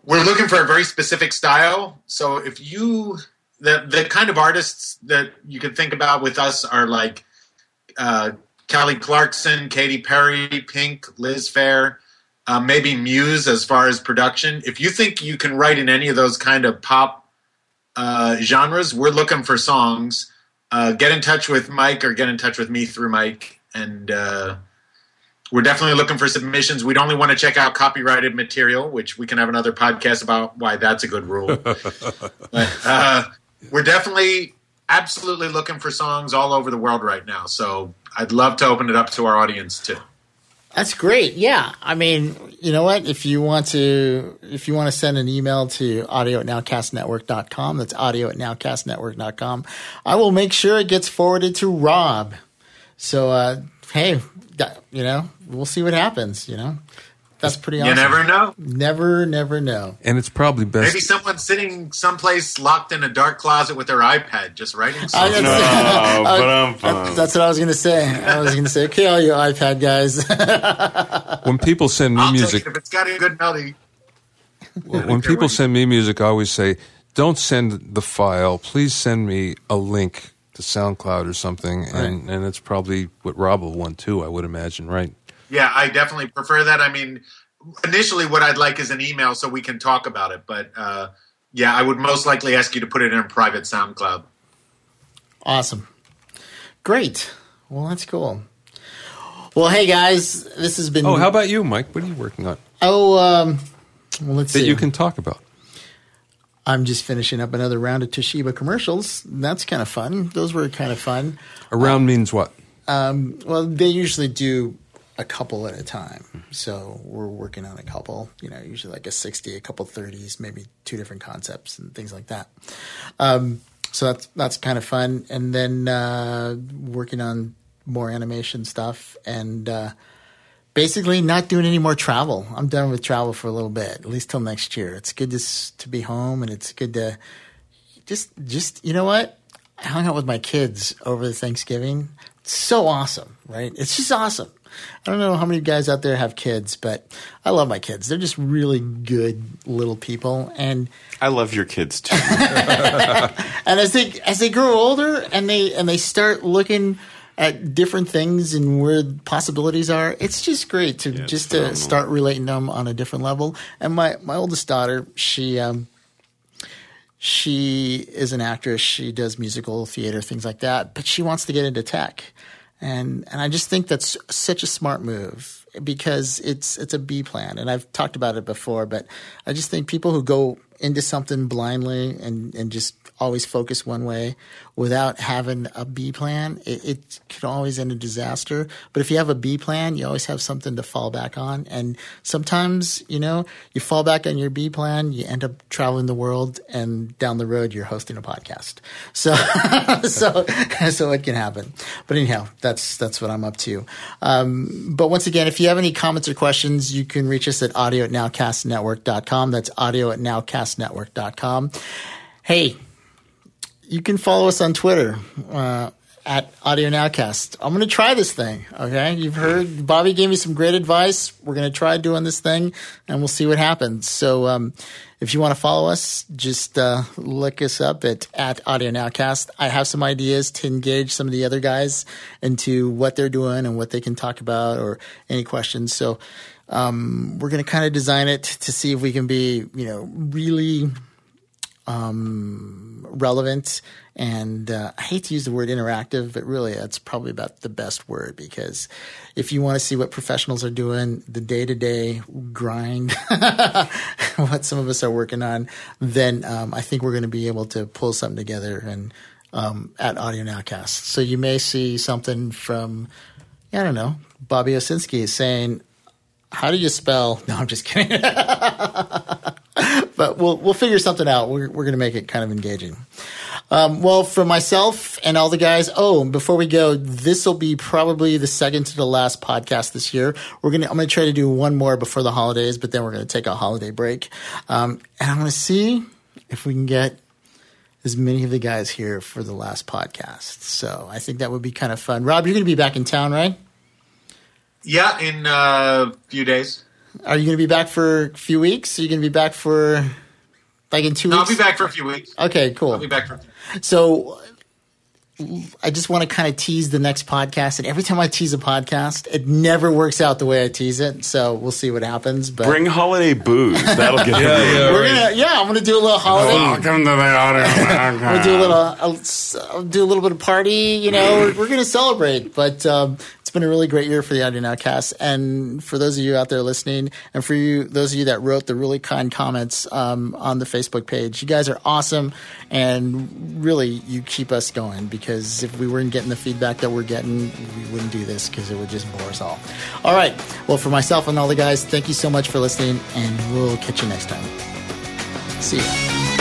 we're looking for a very specific style. So, if you the the kind of artists that you can think about with us are like uh, Kelly Clarkson, Katy Perry, Pink, Liz Phair, uh, maybe Muse as far as production. If you think you can write in any of those kind of pop uh, genres, we're looking for songs. Uh, get in touch with Mike or get in touch with me through Mike. And uh, we're definitely looking for submissions. We'd only want to check out copyrighted material, which we can have another podcast about why that's a good rule. but uh, we're definitely absolutely looking for songs all over the world right now. So I'd love to open it up to our audience too. That's great. Yeah. I mean, you know what? If you want to, if you want to send an email to audio at nowcastnetwork.com, that's audio at nowcastnetwork.com, I will make sure it gets forwarded to Rob. So, uh, hey, you know, we'll see what happens, you know? That's pretty awesome. You never know. Never, never know. And it's probably best. Maybe someone's sitting someplace locked in a dark closet with their iPad just writing I songs. was- No, I- but I'm that- fine. that's what I was going to say. I was going to say, okay, all you iPad guys. when people send me I'll music, it if it's got a good melody. when people send me music, I always say, "Don't send the file. Please send me a link to SoundCloud or something." And and it's probably what Rob will want too. I would imagine, right? Yeah, I definitely prefer that. I mean, initially, what I'd like is an email so we can talk about it. But uh, yeah, I would most likely ask you to put it in a private SoundCloud. Awesome. Great. Well, that's cool. Well, hey guys, this has been. Oh, how about you, Mike? What are you working on Oh, um, well, let's that see. you can talk about? I'm just finishing up another round of Toshiba commercials. That's kind of fun. Those were kind of fun. Around means what? Um, well, they usually do a couple at a time. So we're working on a couple, you know, usually like a 60, a couple 30s, maybe two different concepts and things like that. Um, so that's, that's kind of fun. And then, uh, working on more animation stuff and, uh, basically not doing any more travel. I'm done with travel for a little bit, at least till next year. It's good to, to be home and it's good to just, just, you know what? I hung out with my kids over the Thanksgiving. It's so awesome, right? It's just awesome. I don't know how many guys out there have kids, but I love my kids. They're just really good little people. And, I love your kids too. and as they as they grow older and they and they start looking at different things and where possibilities are, it's just great to it's just to start relating them on a different level. And my my oldest daughter, she um she is an actress. She does musical theater, things like that. But she wants to get into tech, and and I just think that's such a smart move because it's it's a B plan. And I've talked about it before, but I just think people who go into something blindly and and just always focus one way without having a B plan, it, it can always end in disaster. But if you have a B plan, you always have something to fall back on. And sometimes, you know, you fall back on your B plan, you end up traveling the world, and down the road, you're hosting a podcast. So, so, so it can happen. But anyhow, that's that's what I'm up to. Um, but once again, if you have any comments or questions, you can reach us at audio at nowcastnetwork.com. That's audio at nowcastnetwork.com. Hey, you can follow us on Twitter uh, at Audio Nowcast. I'm going to try this thing. Okay, you've heard Bobby gave me some great advice. We're going to try doing this thing, and we'll see what happens. So, um, if you want to follow us, just uh, look us up at at Audio Nowcast. I have some ideas to engage some of the other guys into what they're doing and what they can talk about or any questions. So. Um, we're going to kind of design it to see if we can be, you know, really relevant and uh, I hate to use the word interactive, but really that's probably about the best word because if you want to see what professionals are doing, the day to day grind, what some of us are working on, then um, I think we're going to be able to pull something together and um, at Audio Nowcast. So you may see something from, I don't know, Bobby Owsinski saying, how do you spell? No, I'm just kidding. but we'll we'll figure something out. We're we're going to make it kind of engaging. Um, well, for myself and all the guys. Oh, before we go, this will be probably the second to the last podcast this year. We're gonna I'm gonna try to do one more before the holidays, but then we're gonna take a holiday break, um, and I'm gonna see if we can get as many of the guys here for the last podcast. So I think that would be kind of fun. Rob, you're gonna be back in town, right? Yeah, in a few days. Are you gonna be back for a few weeks? Are you gonna be back for like in two No, I'll be back for a few weeks. Okay, cool. I'll be back for. A few So I just want to kind of tease the next podcast. And every time I tease a podcast, it never works out the way I tease it. So we'll see what happens. But Bring holiday booze. That'll get Yeah, yeah, we're right. gonna, yeah, I'm gonna do a little holiday. Welcome to the audio. We'll do a little, I'll, I'll do a little bit of party. You know, we're, we're going to celebrate. But um, it's been a really great year for the Audio Nowcast, and for those of you out there listening, and for you, those of you that wrote the really kind comments um, on the Facebook page, you guys are awesome, and really, you keep us going because if we weren't getting the feedback that we're getting, we wouldn't do this because it would just bore us all. All right. Well, for myself and all the guys, thank you so much for listening, and we'll catch you next time. See ya.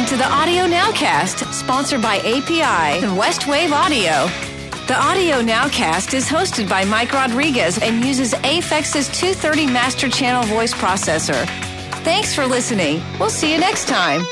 Listening to the Audio Nowcast, sponsored by API and Westwave Audio. The Audio Nowcast is hosted by Mike Rodriguez and uses Aphex's 230 Master Channel voice processor. Thanks for listening. We'll see you next time.